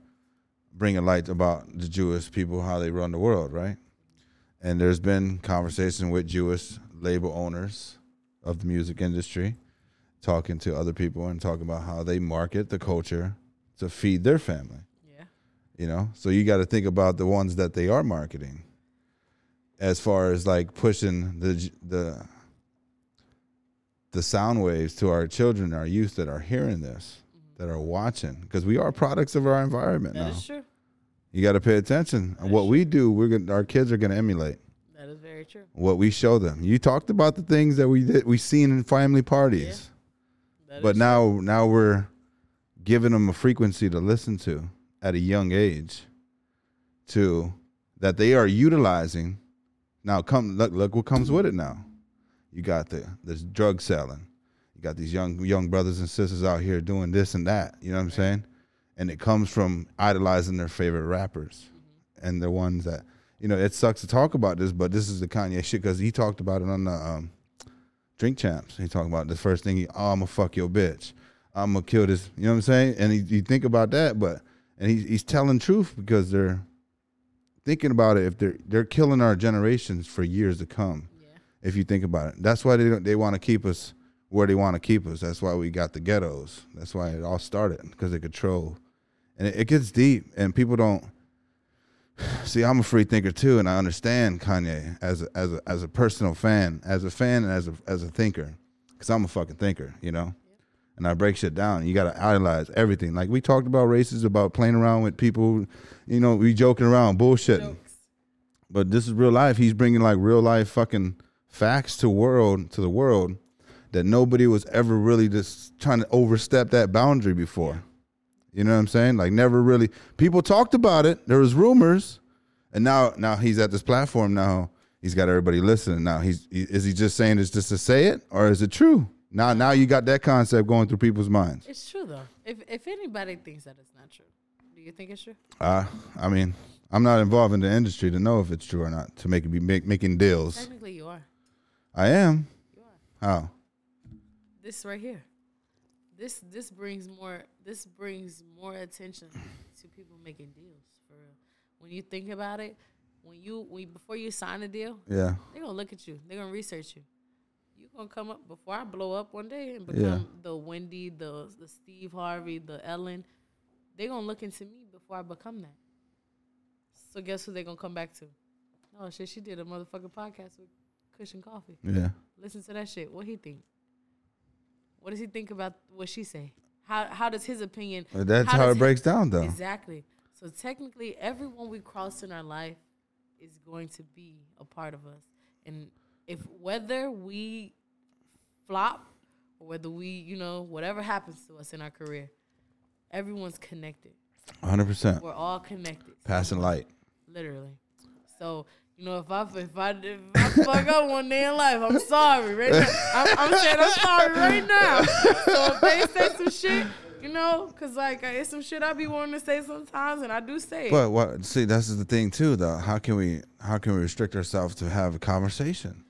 bringing light about the Jewish people, how they run the world, right? And there's been conversation with Jewish label owners of the music industry, talking to other people and talking about how they market the culture to feed their family. Yeah. You know, so you got to think about the ones that they are marketing, as far as like pushing the the the sound waves to our children, our youth that are hearing this, mm-hmm. that are watching, because we are products of our environment That now. is true. You got to pay attention. What we do, we're gonna, our kids are going to emulate That is very true. what we show them. You talked about the things that we did, we seen in family parties, That but now now we're giving them a frequency to listen to at a young age, to that they are utilizing. Now come look look what comes with it now. You got the this drug selling. You got these young young brothers and sisters out here doing this and that. You know what I'm saying? And it comes from idolizing their favorite rappers, and the ones that you know. It sucks to talk about this, but this is the Kanye shit because he talked about it on the um, Drink Champs. He talking about the first thing. He, oh, I'm gonna fuck your bitch. I'm gonna kill this. You know what I'm saying? And he, you think about that, but and he, he's telling truth because they're thinking about it. If they're they're killing our generations for years to come. Yeah. If you think about it, that's why they don't, they want to keep us where they want to keep us. That's why we got the ghettos. That's why it all started because they control, and it, it gets deep, and people don't. See, I'm a free thinker too, and I understand Kanye as a, as a as a personal fan, as a fan, and as a as a thinker, because I'm a fucking thinker, you know. And I break shit down. You got to analyze everything. Like we talked about races, about playing around with people, you know, we joking around, bullshitting. Jokes. But this is real life. He's bringing like real life fucking facts to world to the world that nobody was ever really just trying to overstep that boundary before. You know what I'm saying? Like never really people talked about it. There was rumors, and now now he's at this platform. Now he's got everybody listening. Now he's he, is he just saying this just to say it, or is it true? Now now you got that concept going through people's minds. It's true though. If if anybody thinks that it's not true, do you think it's true? Uh, I mean, I'm not involved in the industry to know if it's true or not. To make it be make, making deals, Technically, you are. I am. You are. How? This right here. This this brings more this brings more attention to people making deals for real. When you think about it, when you when before you sign a deal, Yeah. they're gonna look at you. They're gonna research you. You're gonna come up before I blow up one day and become Yeah. the Wendy, the the Steve Harvey, the Ellen. They're gonna look into me before I become that. So guess who they're gonna come back to? Oh shit, she did a motherfucking podcast with Kush and Coffee. Yeah. Listen to that shit. What he think? What does he think about what she say? How how does his opinion? That's how, does it breaks down, though. Exactly. So technically, everyone we cross in our life is going to be a part of us, and if whether we flop or whether we, you know, whatever happens to us in our career, everyone's connected. 100. percent We're all connected. Passing light. literally. So you know, if I if I if I fuck up one day in life, I'm sorry right now. I'm, I'm saying I'm sorry right now. So if they say some shit, you know, cause like uh, it's some shit I be wanting to say sometimes, and I do say it. But what? See, that's the thing too, though. How can we? How can we restrict ourselves to have a conversation?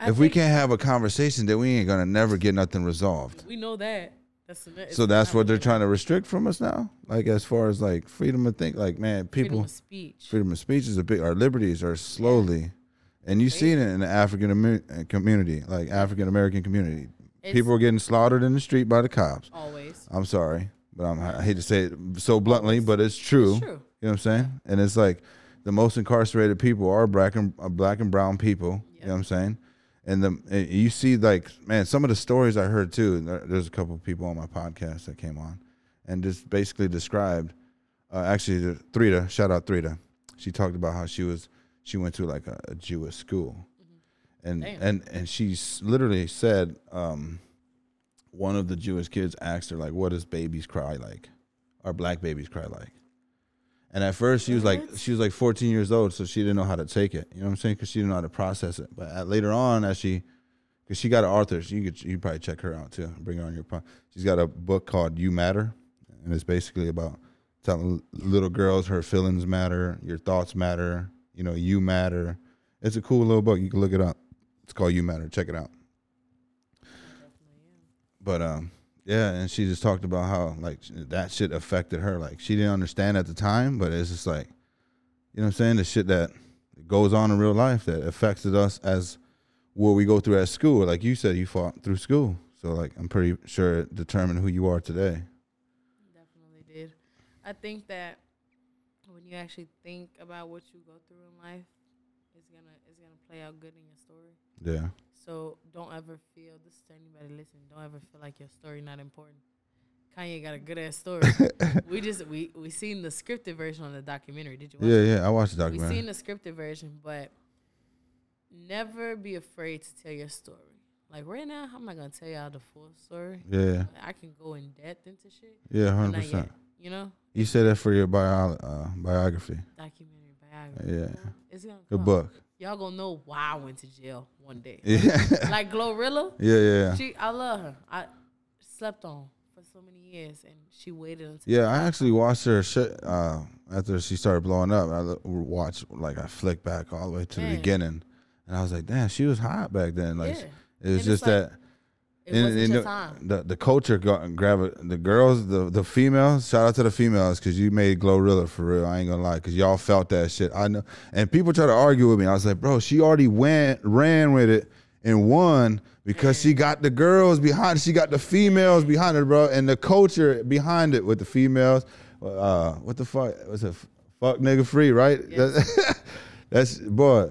I if we can't have a conversation, then we ain't gonna never get nothing resolved. we know that. That's the, So that's what they're trying to restrict from us now. Like as far as like freedom of think, like man, people freedom of speech. freedom of speech is a big. Our liberties are slowly, and you see it in the African Amer- community, like African American community. It's People are getting slaughtered in the street by the cops. always. I'm sorry, but I'm, I hate to say it so bluntly, but it's true. It's true. You know what I'm saying? And it's like the most incarcerated people are black and uh, black and brown people. You know what I'm saying? And the and you see like man, some of the stories I heard too. there- There's a couple of people on my podcast that came on, and just basically described. Uh, actually, the, Thrita, shout out Thrita. She talked about how she was she went to like a, a Jewish school, and Damn. and and she literally said um, one of the Jewish kids asked her like, "What does babies cry like, or black babies cry like?" And at first she was like, she was like 14 years old, so she didn't know how to take it. You know what I'm saying? Because she didn't know how to process it. But at, later on, as she, because she got an author, so you could you probably check her out too. Bring her on your pod. She's got a book called "You Matter," and it's basically about telling little girls her feelings matter, your thoughts matter, you know, you matter. It's a cool little book. You can look it up. It's called "You Matter." Check it out. But um, yeah, and she just talked about how like that shit affected her. Like she didn't understand at the time, but it's just like, you know what I'm saying? The shit that goes on in real life that affected us as what we go through at school. Like you said, you fought through school, so like I'm pretty sure it determined who you are today. Definitely did. I think that when you actually think about what you go through in life, it's gonna it's gonna play out good in your story. Yeah, So don't ever feel this is to anybody listening. Don't ever feel like your story not important. Kanye got a good ass story. we just we we seen the scripted version on the documentary. Did you watch yeah, it? yeah. I watched the documentary. We seen the scripted version, but never be afraid to tell your story. Like right now, I'm not gonna tell y'all the full story. Yeah, I can go in depth into shit. yeah, hundred percent. You know, You said that for your bio, uh, biography. documentary, biography. Yeah. It's gonna Good book. Y'all gonna know why I went to jail one day. Yeah, like Glorilla, yeah, yeah. she I love her. I slept on for so many years, and she waited until Yeah, I actually watched her shit uh, after she started blowing up. I watched like I flicked back all the way to the beginning, and I was like, "Damn, she was hot back then." Like Yeah. it was And just like, that it and- wasn't and your the, time. the the culture got grab it. The girls, the the females. Shout out to the females because you made Glorilla for real. I ain't gonna lie because y'all felt that shit. I know, and people try to argue with me. I was like, bro, she already went ran with it and won because she got the girls behind. She got the females behind her, bro, and the culture behind it with the females. Uh, what the fuck? What's it? Fuck nigga free, right? That's, that's boy.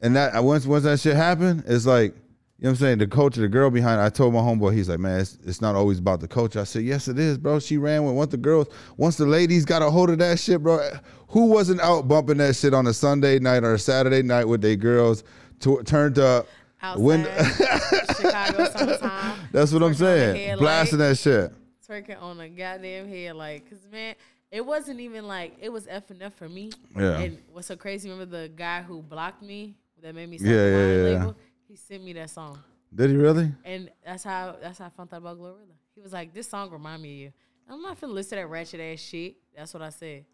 And that once once that shit happened, it's like you know what I'm saying. The culture, the girl behind. I told my homeboy, he's like, man, it's, it's not always about the culture. I said, yes, it is, bro. She ran with once the girls, once the ladies got a hold of that shit, bro. Who wasn't out bumping that shit on a Sunday night or a Saturday night with their girls to, turned up? Outside, When- Chicago summertime. That's what I'm Twerking on the saying. Blasting that shit. twerking on a goddamn head, like, cause man, it wasn't even like it was F and F for me. Yeah. And what's so crazy? Remember the guy who blocked me that made me sign Yeah, the yeah, yeah. label? He sent me that song, Did he really? and that's how that's how I found out about Glorilla. He was like, "This song remind me of you." I'm not finna listen to that ratchet ass shit. That's what I said,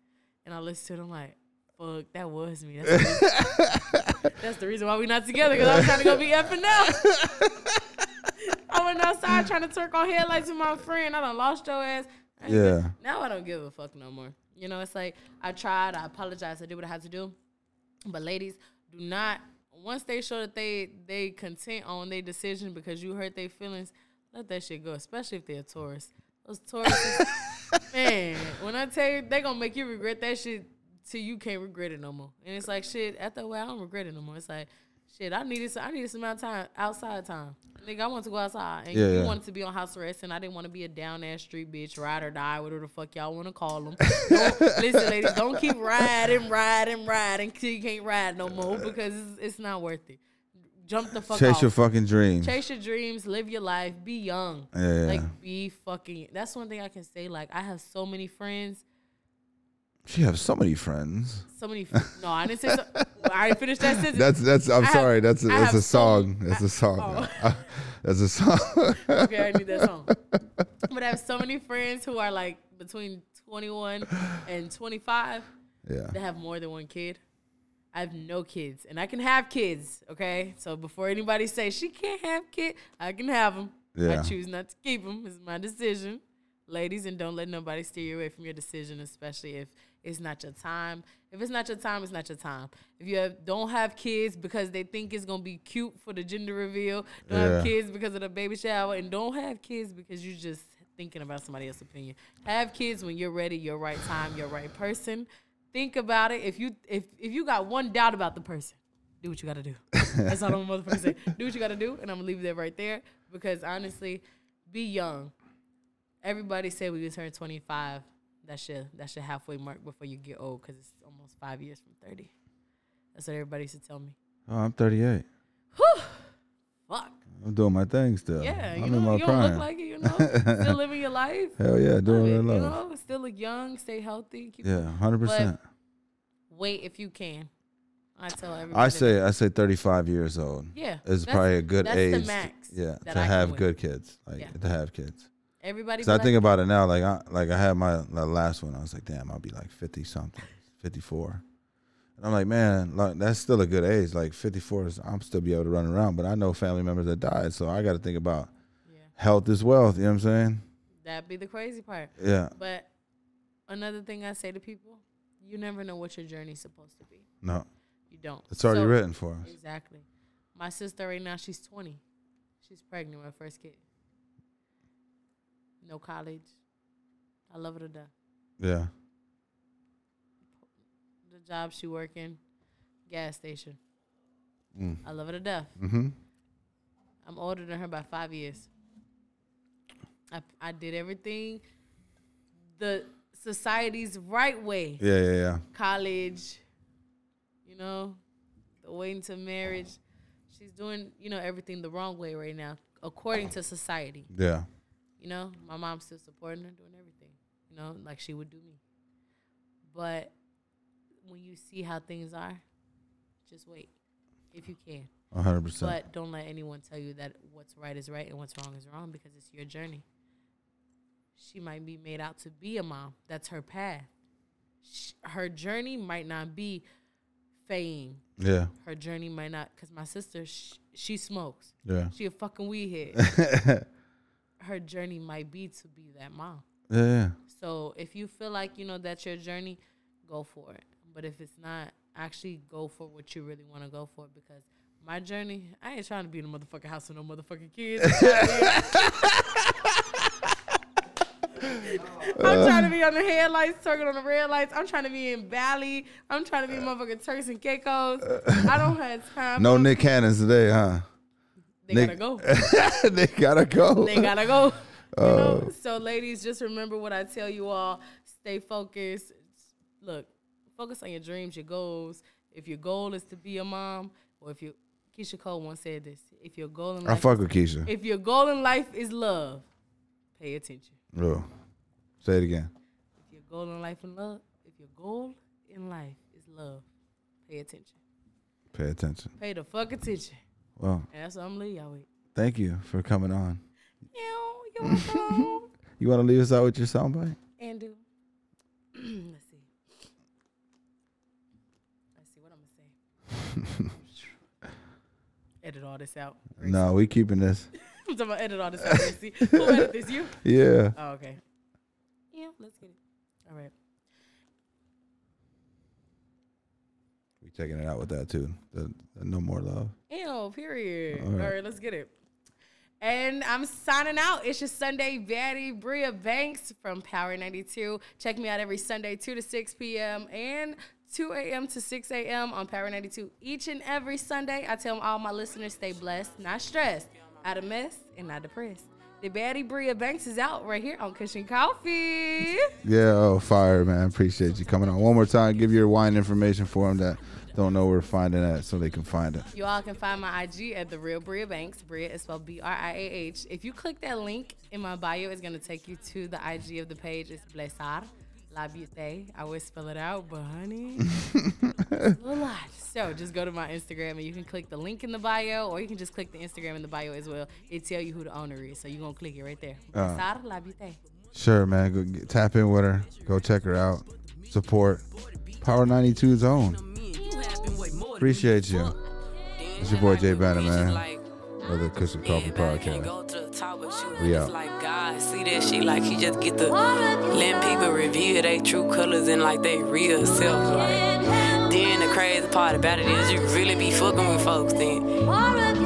and I listened to it. I'm like, "Fuck, that was me." That's the reason, that's the reason why we not together because I was trying to go be F and. I went outside trying to twerk on headlights with my friend. I done lost your ass. Yeah. Now I don't give a fuck no more. You know, it's like I tried. I apologize. I did what I had to do. But ladies, do not. Once they show that they they content on their decision because you hurt their feelings, let that shit go. Especially if they're a Taurus. Those Tauruses, man. When I tell you, they gonna make you regret that shit till you can't regret it no more. And it's like shit. At that way, I don't regret it no more. It's like shit. I needed some. I needed some amount of time outside time. Nigga, I want to go outside, and Yeah, you yeah. wanted to be on house arrest, and I didn't want to be a down ass street bitch, ride or die, whatever the fuck y'all want to call them. Listen, ladies, don't keep riding, riding, riding till you can't ride no more because it's, it's not worth it. Jump the fuck Chase off. your fucking dreams. Chase your dreams, live your life, be young. Yeah. Like be fucking. That's one thing I can say. Like I have so many friends. She has so many friends. So many. No, I didn't say. So, I didn't finish that sentence. That's that's. I'm I have- sorry. That's a, that's a so- song. That's a song. Oh. That's a song. okay, I need that song. But I have so many friends who are like between 21 and 25 yeah. that have more than one kid. I have no kids, and I can have kids. Okay, so before anybody say she can't have kids, I can have them. Yeah. I choose not to keep them. It's my decision, ladies, and don't let nobody steer you away from your decision, especially if it's not your time. If it's not your time, it's not your time. If you have, don't have kids because they think it's gonna be cute for the gender reveal, don't Yeah. have kids because of the baby shower, and don't have kids because you're just thinking about somebody else's opinion. Have kids when you're ready, your right time, your right person. Think about it. If you if if you got one doubt about the person, do what you gotta do. That's all I'm motherfucker say. Do what you gotta do, and I'm gonna leave that right there because honestly, be young. Everybody say we you turn 25, that's your that's your halfway mark before you get old because it's almost five years from 30. That's what everybody used to tell me. Oh, I'm 38. Fuck. I'm doing my thing still. Yeah, I'm you in know, my you don't prime. look like it, you know. Still living your life. Hell yeah, doing it, it, you know, still look young, stay healthy. Keep Yeah, hundred percent. wait if you can. I tell everybody. I say I say 35 years old yeah, is probably a good that's the age. to- max yeah, to I have good kids, like Yeah. to have kids. Everybody. Cause I like, think about it now, like I like I had my, my last one. I was like, damn, I'll be like 50 something, 54. And I'm like, man, like, that's still a good age. Like 54 is, I'm still be able to run around. But I know family members that died, so I got to think about yeah, health is wealth. You know what I'm saying? that'd be the crazy part. Yeah. But another thing I say to people, you never know what your journey's supposed to be. No, You don't. it's already So- written for us. Exactly. My sister right now, she's 20. She's pregnant with her first kid. No college. I love her to death. Yeah. The job she working, gas station. Mm. I love her to death. Mm-hmm. I'm older than her by five years. I, I did everything the society's right way. Yeah, yeah, yeah. College, you know, the way into marriage. She's doing, you know, everything the wrong way right now, according to society. Yeah. You know, my mom's still supporting her, doing everything, you know, like she would do me. But when you see how things are, just wait if you can. 100%. But don't let anyone tell you that what's right is right and what's wrong is wrong because it's your journey. She might be made out to be a mom. That's her path. Her journey might not be fame. yeah. Her journey might not, because my sister, sh- she smokes. Yeah. She a fucking weed head. her journey might be to be that mom. Yeah. So if you feel like you know that's your journey, go for it. But if it's not, actually go for what you really want to go for because my journey, I ain't trying to be in a motherfucking house with no motherfucking kids. I'm trying to be on the headlights, turning on the red lights. I'm trying to be in Bali. I'm trying to be in motherfucking Turks and Caicos. I don't have time. No Nick Cannons today, huh? They Nick- gotta go. they gotta go. they gotta go. You Oh. know? So, ladies, just remember what I tell you all. Stay focused. Look, focus on your dreams, your goals. If your goal is to be a mom, or if you, Keyshia Cole once said this. If your goal in life, I fuck with Keyshia. if your goal in life is love, pay attention. Oh. Say it again. If your goal in life in love, if your goal in life is love, pay attention. Pay attention. Pay the fuck attention. Well, And that's what I'm leaving y'all with. thank you for coming on. You're welcome. You want to leave us out with your soundbite? and do. Let's see. Let's see what I'm gonna say. edit all this out. Gracie. No, we keeping this. I'm talking about edit all this out. Gracie. Who edit this? You? Yeah. Oh, okay. Yeah, let's get it. All right. We taking it out with that too. The, the no more love. Ew, period. All All right. right. let's get it. And I'm signing out. It's your Sunday Betty Briah Banks from Power 92. Check me out every Sunday, 2 to 6 p.m. and 2 a.m. to 6 a.m. on Power 92. Each and every Sunday, I tell all my listeners stay blessed, not stressed, out of mess, and not depressed. The Betty Briah Banks is out right here on Kush and Coffee. Yeah. Oh, fire, man. Appreciate you coming on. One more time. Give your wine information for them that don't know where to find it at so they can find it. You all can find my IG at the real Briah Banks. Briah is spelled B R I A H. If you click that link in my bio, it's gonna take you to the IG of the page. It's Blessar La Beauté. I would spell it out, but honey, a little lot. So just go to my Instagram and you can click the link in the bio, or you can just click the Instagram in the bio as well. It tell you who the owner is, so you're gonna click it right there. Uh, Blessar La Beauté. Sure, man. Go get, tap in with her. Go check her out. Support Power 92's own. Appreciate you. It's your boy Jay Banner, man. Brother Kush and Coffee Everybody can't Podcast. go to the top, but you We out. like God. See that shit like he just get the letting people reveal their true colors and like they real self. Like, then the crazy part about it is you really be fucking with folks. Then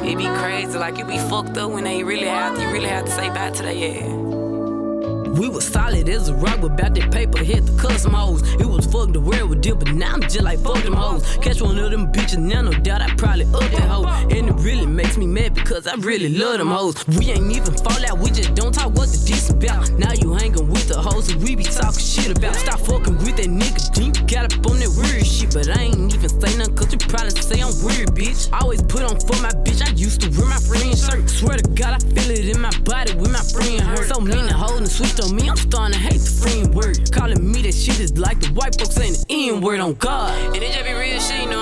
it be crazy, like you be fucked up when they really have to, you really have to say bye to their ass. We was solid as a rock, but about that paper hit the custom hoes. It was fuck the world with dip, but now I'm just like fuck them hoes. Catch one of them bitches, now no doubt I probably up that hoe. And it really makes me mad because I really love them hoes. We ain't even fall out, we just don't talk what the diss about. Now you hanging with the hoes that we be talking shit about. Stop fucking with that nigga, you got up on that weird shit. But I ain't even say nothing cause you probably say I'm weird, bitch. I Always put on for my bitch, I used to wear my friend's shirt. Swear to God, I feel it in my body when my friend hurt. So many hoes and switched on me, I'm starting to hate the friend word. Calling me that shit is like the white folks saying the N word on God. And it just be real shit, you know.